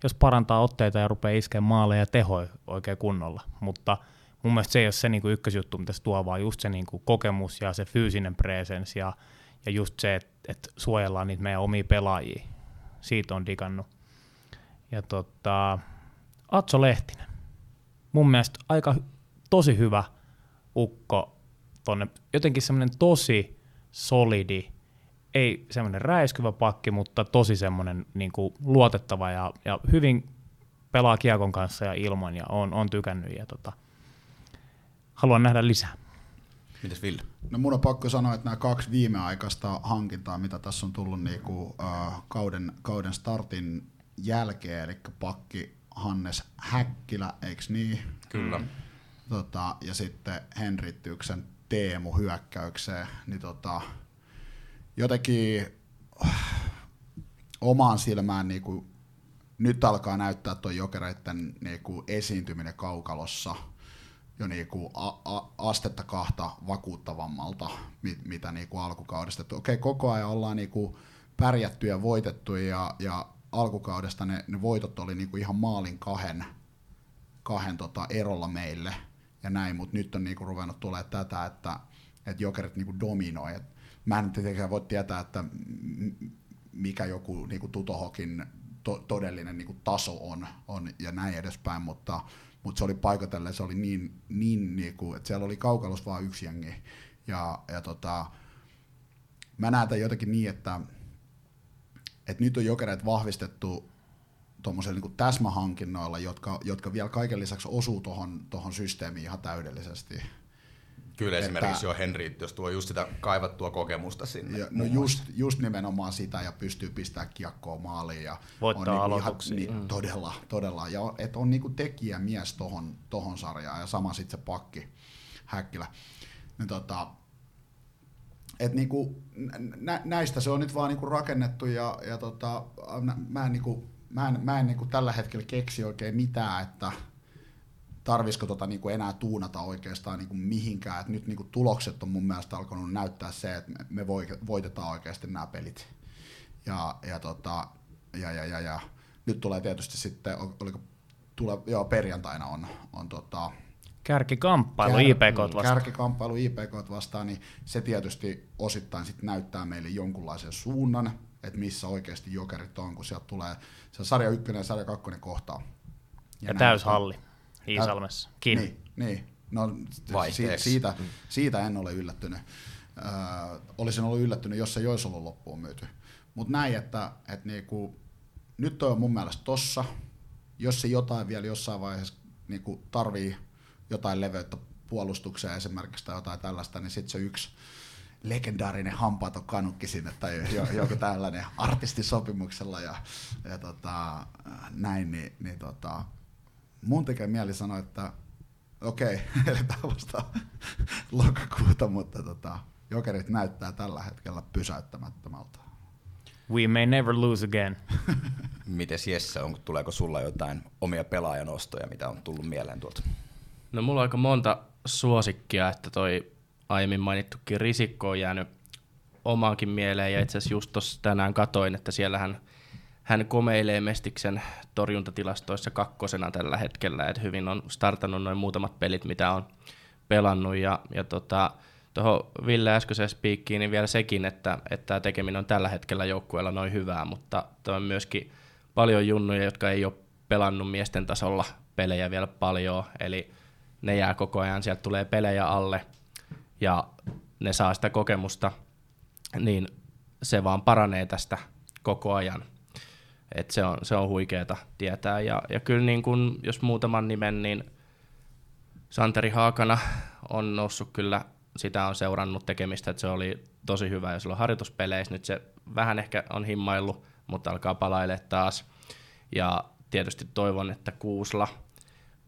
jos parantaa otteita ja rupeaa iskemaan maaleja ja tehoja oikein kunnolla, mutta mun mielestä se ei ole se niin kuin ykkösjuttu, mitä se tuo, vaan just se niin kuin kokemus ja se fyysinen presens ja ja just se, että, että suojellaan niitä meidän omia pelaajia. Siitä on digannut. Ja tota, Atso Lehtinen. Mun mielestä aika tosi hyvä ukko tonne. Jotenkin semmoinen tosi solidi, ei semmoinen räiskyvä pakki, mutta tosi semmoinen niin luotettava ja, ja hyvin pelaa kiekon kanssa ja ilman ja on, on tykännyt ja tota, haluan nähdä lisää. Mitäs Ville? No mun on pakko sanoa, että nämä kaksi viimeaikaista hankintaa, mitä tässä on tullut niinku, uh, kauden, kauden startin jälkeen, eli pakki Hannes Häkkilä, eikö niin? Kyllä. Mm. Tota, ja sitten Henrittyksen Teemu hyökkäykseen, niin tota, jotenkin uh, omaan silmään niinku, nyt alkaa näyttää tuon jokereiden niinku, esiintyminen kaukalossa – jo niinku a, a, astetta kahta vakuuttavammalta, mit, mitä niinku alkukaudesta. Että okei, koko ajan ollaan niinku pärjätty ja voitettu ja, ja alkukaudesta ne, ne voitot oli niinku ihan maalin kahden, kahden tota erolla meille ja näin, mutta nyt on niinku ruvennut tulee tätä, että, että jokerit niinku dominoi. Et mä en tietenkään voi tietää, että mikä joku niinku Tutohokin to, todellinen niinku taso on, on ja näin edespäin, mutta mutta se oli paikotelle, se oli niin, niin niinku, että siellä oli kaukalossa vain yksi jengi. Ja, ja tota, mä näen tämän jotenkin niin, että, että nyt on jokereet vahvistettu tuommoisilla niin täsmähankinnoilla, jotka, jotka vielä kaiken lisäksi osuu tuohon systeemiin ihan täydellisesti. Kyllä että, esimerkiksi jo Henri, jos tuo just sitä kaivattua kokemusta sinne. Ja, no just, just nimenomaan sitä ja pystyy pistämään kiekkoa maaliin. Ja Voittaa on niinku ihan, niin, mm. Todella, todella. Ja että on niinku tekijämies tohon, tohon sarjaan ja sama sitten se pakki Häkkilä. Niin tota, et niinku, nä, näistä se on nyt vaan niinku rakennettu ja, ja tota, mä en, niinku, mä en, mä en niinku tällä hetkellä keksi oikein mitään, että – tarvisiko tota niinku enää tuunata oikeastaan niinku mihinkään. Et nyt niinku tulokset on mun mielestä alkanut näyttää se, että me voitetaan oikeasti nämä pelit. Ja, ja, tota, ja, ja, ja, ja, nyt tulee tietysti sitten, oliko tule, joo, perjantaina on, on tota, Kärkikamppailu kär, IPK vastaan. Kärkikamppailu IPK vastaan, niin se tietysti osittain sit näyttää meille jonkunlaisen suunnan, että missä oikeasti jokerit on, kun sieltä tulee se sarja ykkönen ja sarja kakkonen kohtaa. Ja, ja täyshalli. Iisalmessa. Niin, niin. No, si- siitä, siitä en ole yllättynyt. Ö, olisin ollut yllättynyt, jos se ei olisi ollut loppuun myyty. Mutta näin, että, että niinku, nyt on mun mielestä tossa. Jos se jotain vielä jossain vaiheessa niinku tarvii jotain leveyttä puolustukseen esimerkiksi tai jotain tällaista, niin sitten se yksi legendaarinen hampaaton kanukki sinne tai joku tällainen artistisopimuksella ja, ja tota, näin, niin, niin tota, mun tekee mieli sanoa, että okei, okay, eletään vasta lokakuuta, mutta tota, jokerit näyttää tällä hetkellä pysäyttämättömältä. We may never lose again. Mites Jesse, on, tuleeko sulla jotain omia pelaajanostoja, mitä on tullut mieleen tuolta? No mulla on aika monta suosikkia, että toi aiemmin mainittukin Risikko on jäänyt omaankin mieleen, ja itse asiassa just tuossa tänään katoin, että siellähän hän komeilee Mestiksen torjuntatilastoissa kakkosena tällä hetkellä, että hyvin on startannut noin muutamat pelit, mitä on pelannut, ja, ja tota, tuohon Ville äskeiseen spiikkiin, niin vielä sekin, että, että tekeminen on tällä hetkellä joukkueella noin hyvää, mutta on myöskin paljon junnuja, jotka ei ole pelannut miesten tasolla pelejä vielä paljon, eli ne jää koko ajan, sieltä tulee pelejä alle ja ne saa sitä kokemusta, niin se vaan paranee tästä koko ajan. Et se, on, se on huikeeta tietää. Ja, ja kyllä niin kun, jos muutaman nimen, niin Santeri Haakana on noussut kyllä, sitä on seurannut tekemistä, että se oli tosi hyvä jo silloin harjoituspeleissä. Nyt se vähän ehkä on himmaillut, mutta alkaa palaille taas. Ja tietysti toivon, että Kuusla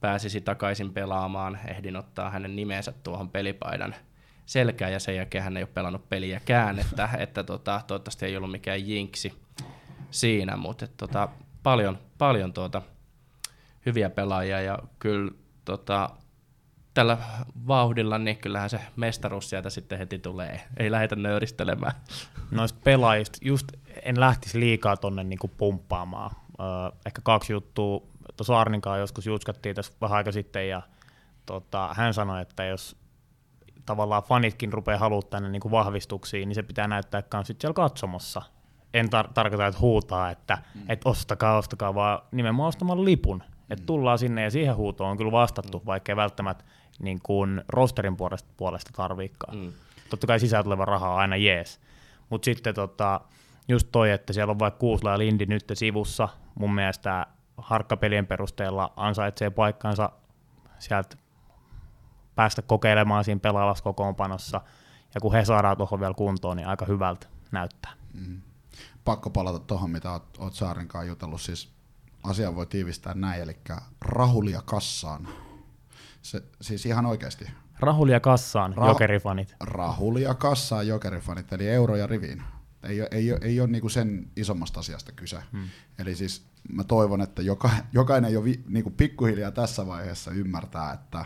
pääsisi takaisin pelaamaan. Ehdin ottaa hänen nimensä tuohon pelipaidan selkään ja sen jälkeen hän ei ole pelannut peliäkään, että, että tota, toivottavasti ei ollut mikään jinksi siinä, mutta tota, paljon, paljon tuota, hyviä pelaajia ja kyllä tota, tällä vauhdilla, niin kyllähän se mestaruus sieltä sitten heti tulee. Ei lähdetä nöyristelemään. Noista pelaajista just en lähtisi liikaa tonne niinku pumppaamaan. Öö, ehkä kaksi juttua. Tuossa Arninkaan joskus jutskattiin tässä vähän aika sitten ja tota, hän sanoi, että jos tavallaan fanitkin rupeaa haluamaan tänne niinku vahvistuksiin, niin se pitää näyttää myös siellä katsomossa. En tar- tarkoita, että huutaa, että mm. et ostakaa, ostakaa, vaan nimenomaan ostamalla lipun. Että mm. tullaan sinne ja siihen huutoon on kyllä vastattu, mm. vaikka ei välttämättä niin kuin rosterin puolesta, puolesta tarviikaan. Mm. Totta kai sisään tuleva raha on aina jees. Mutta sitten tota, just toi, että siellä on vaikka Kuusla ja Lindi nyt sivussa, mun mielestä harkkapelien perusteella ansaitsee paikkansa sieltä päästä kokeilemaan siinä pelaavassa kokoonpanossa, ja kun he saadaan tuohon vielä kuntoon, niin aika hyvältä näyttää. Mm. Pakko palata tuohon, mitä oot, oot Saarin kanssa jutellut, siis asia voi tiivistää näin, eli rahulia kassaan. Se, siis ihan oikeasti. Rahulia kassaan, Rah- jokerifanit. Rahulia kassaan, jokerifanit, eli euro ja riviin. Ei, ei, ei, ei ole niinku sen isommasta asiasta kyse. Hmm. Eli siis mä toivon, että joka, jokainen jo vi, niinku pikkuhiljaa tässä vaiheessa ymmärtää, että,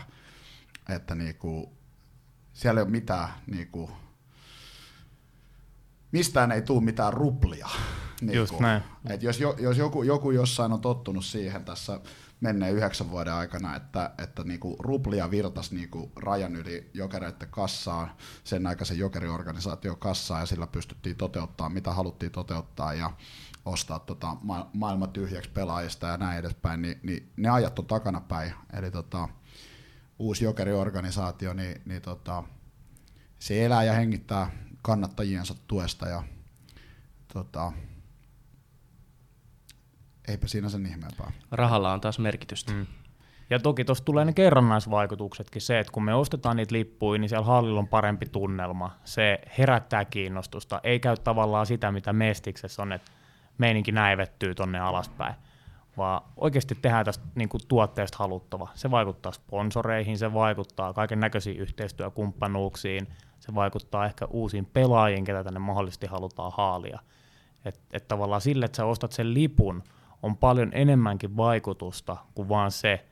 että niinku, siellä ei ole mitään, niinku, mistään ei tule mitään ruplia. Niinku. Just näin. Et jos, jos joku, joku jossain on tottunut siihen tässä menneen yhdeksän vuoden aikana, että, että niinku ruplia virtasi niinku rajan yli jokereiden kassaan, sen aikaisen jokeriorganisaatio kassaan, ja sillä pystyttiin toteuttamaan, mitä haluttiin toteuttaa, ja ostaa tota ma- maailman tyhjäksi pelaajista ja näin edespäin, niin, niin ne ajat on takana päin. Eli tota, uusi jokeriorganisaatio, niin, niin tota, se elää ja hengittää kannattajiensa tuesta, ja tota, eipä siinä sen ihmeempää. Rahalla on taas merkitystä. Mm. Ja toki tuossa tulee ne kerrannaisvaikutuksetkin, se, että kun me ostetaan niitä lippuja, niin siellä hallilla on parempi tunnelma. Se herättää kiinnostusta, ei käy tavallaan sitä, mitä Mestiksessä on, että meininki näivettyy tonne alaspäin, vaan oikeasti tehdään tästä niin kuin tuotteesta haluttava. Se vaikuttaa sponsoreihin, se vaikuttaa kaiken näköisiin yhteistyökumppanuuksiin, se vaikuttaa ehkä uusiin pelaajiin, ketä tänne mahdollisesti halutaan haalia. Että et tavallaan sille, että sä ostat sen lipun, on paljon enemmänkin vaikutusta kuin vaan se,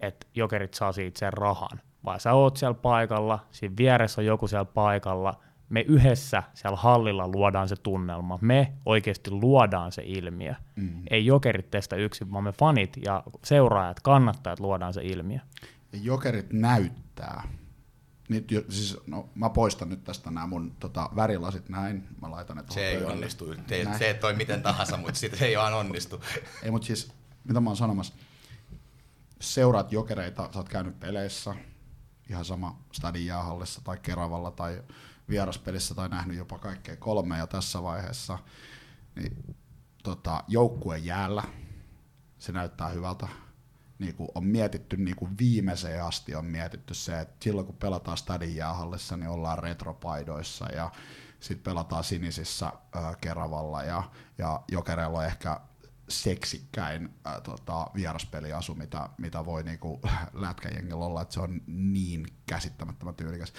että jokerit saa siitä sen rahan. Vai sä oot siellä paikalla, siinä vieressä on joku siellä paikalla, me yhdessä siellä hallilla luodaan se tunnelma. Me oikeasti luodaan se ilmiö. Mm. Ei jokerit testa yksin, vaan me fanit ja seuraajat, kannattajat luodaan se ilmiö. Ja jokerit näyttää. Jo, siis, no, mä poistan nyt tästä nämä mun tota, värilasit näin. Mä laitan ne Se ei onnistu. Te, se toi miten tahansa, mutta se ei vaan onnistu. ei, mutta siis, mitä mä oon sanomassa. Seuraat jokereita, sä oot käynyt peleissä, ihan sama Stadin jäähallissa tai Keravalla tai vieraspelissä tai nähnyt jopa kaikkea kolme jo tässä vaiheessa. Niin, tota, joukkueen jäällä se näyttää hyvältä niin kuin on mietitty niin kuin viimeiseen asti on mietitty se, että silloin kun pelataan Stadin jäähallissa, niin ollaan retropaidoissa ja sitten pelataan sinisissä ää, Keravalla ja, ja Jokereilla on ehkä seksikkäin ää, tota, vieraspeliasu, mitä, mitä voi niinku lätkäjengillä olla, että se on niin käsittämättömän tyylikäs.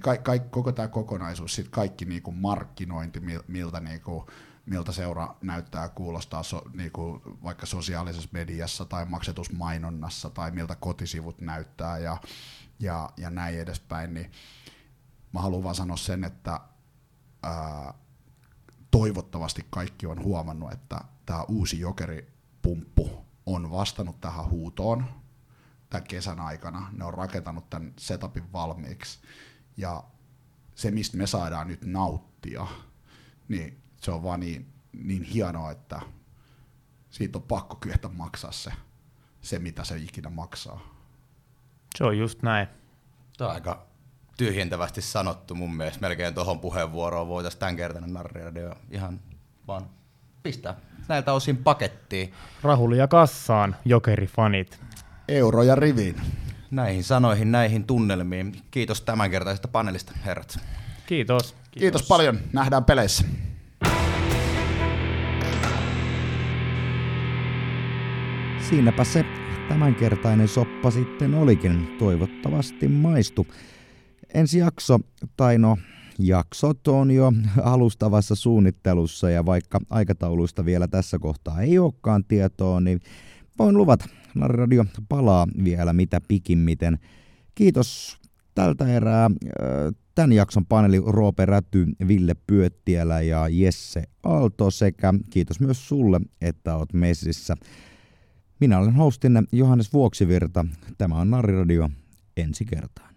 ka, ka, koko tämä kokonaisuus, sit kaikki niinku markkinointi, miltä niinku, miltä seura näyttää kuulostaa so, niinku, vaikka sosiaalisessa mediassa tai maksetusmainonnassa tai miltä kotisivut näyttää ja, ja, ja näin edespäin, niin mä haluan vaan sanoa sen, että ää, toivottavasti kaikki on huomannut, että tämä uusi jokeripumppu on vastannut tähän huutoon tämän kesän aikana. Ne on rakentanut tämän setupin valmiiksi ja se, mistä me saadaan nyt nauttia, niin se on vaan niin, niin hienoa, että siitä on pakko kyetä maksaa se, se, mitä se ikinä maksaa. Se on just näin. Tämä on aika tyhjentävästi sanottu mun mielestä. Melkein tuohon puheenvuoroon voitaisiin tämänkertainen narriradio ihan vaan pistää näiltä osin pakettiin. Rahuli ja kassaan, jokerifanit. Euroja riviin. Näihin sanoihin, näihin tunnelmiin. Kiitos tämänkertaisesta panelista, herrat. Kiitos. Kiitos, Kiitos paljon. Nähdään peleissä. Siinäpä se tämänkertainen soppa sitten olikin. Toivottavasti maistu. Ensi jakso, tai no jaksot on jo alustavassa suunnittelussa ja vaikka aikatauluista vielä tässä kohtaa ei olekaan tietoa, niin voin luvata, Narradio palaa vielä mitä pikimmiten. Kiitos tältä erää tämän jakson paneeli Roope Räty, Ville Pyöttiälä ja Jesse Aalto sekä kiitos myös sulle, että oot messissä. Minä olen hostinne Johannes Vuoksivirta. Tämä on Narriradio ensi kertaan.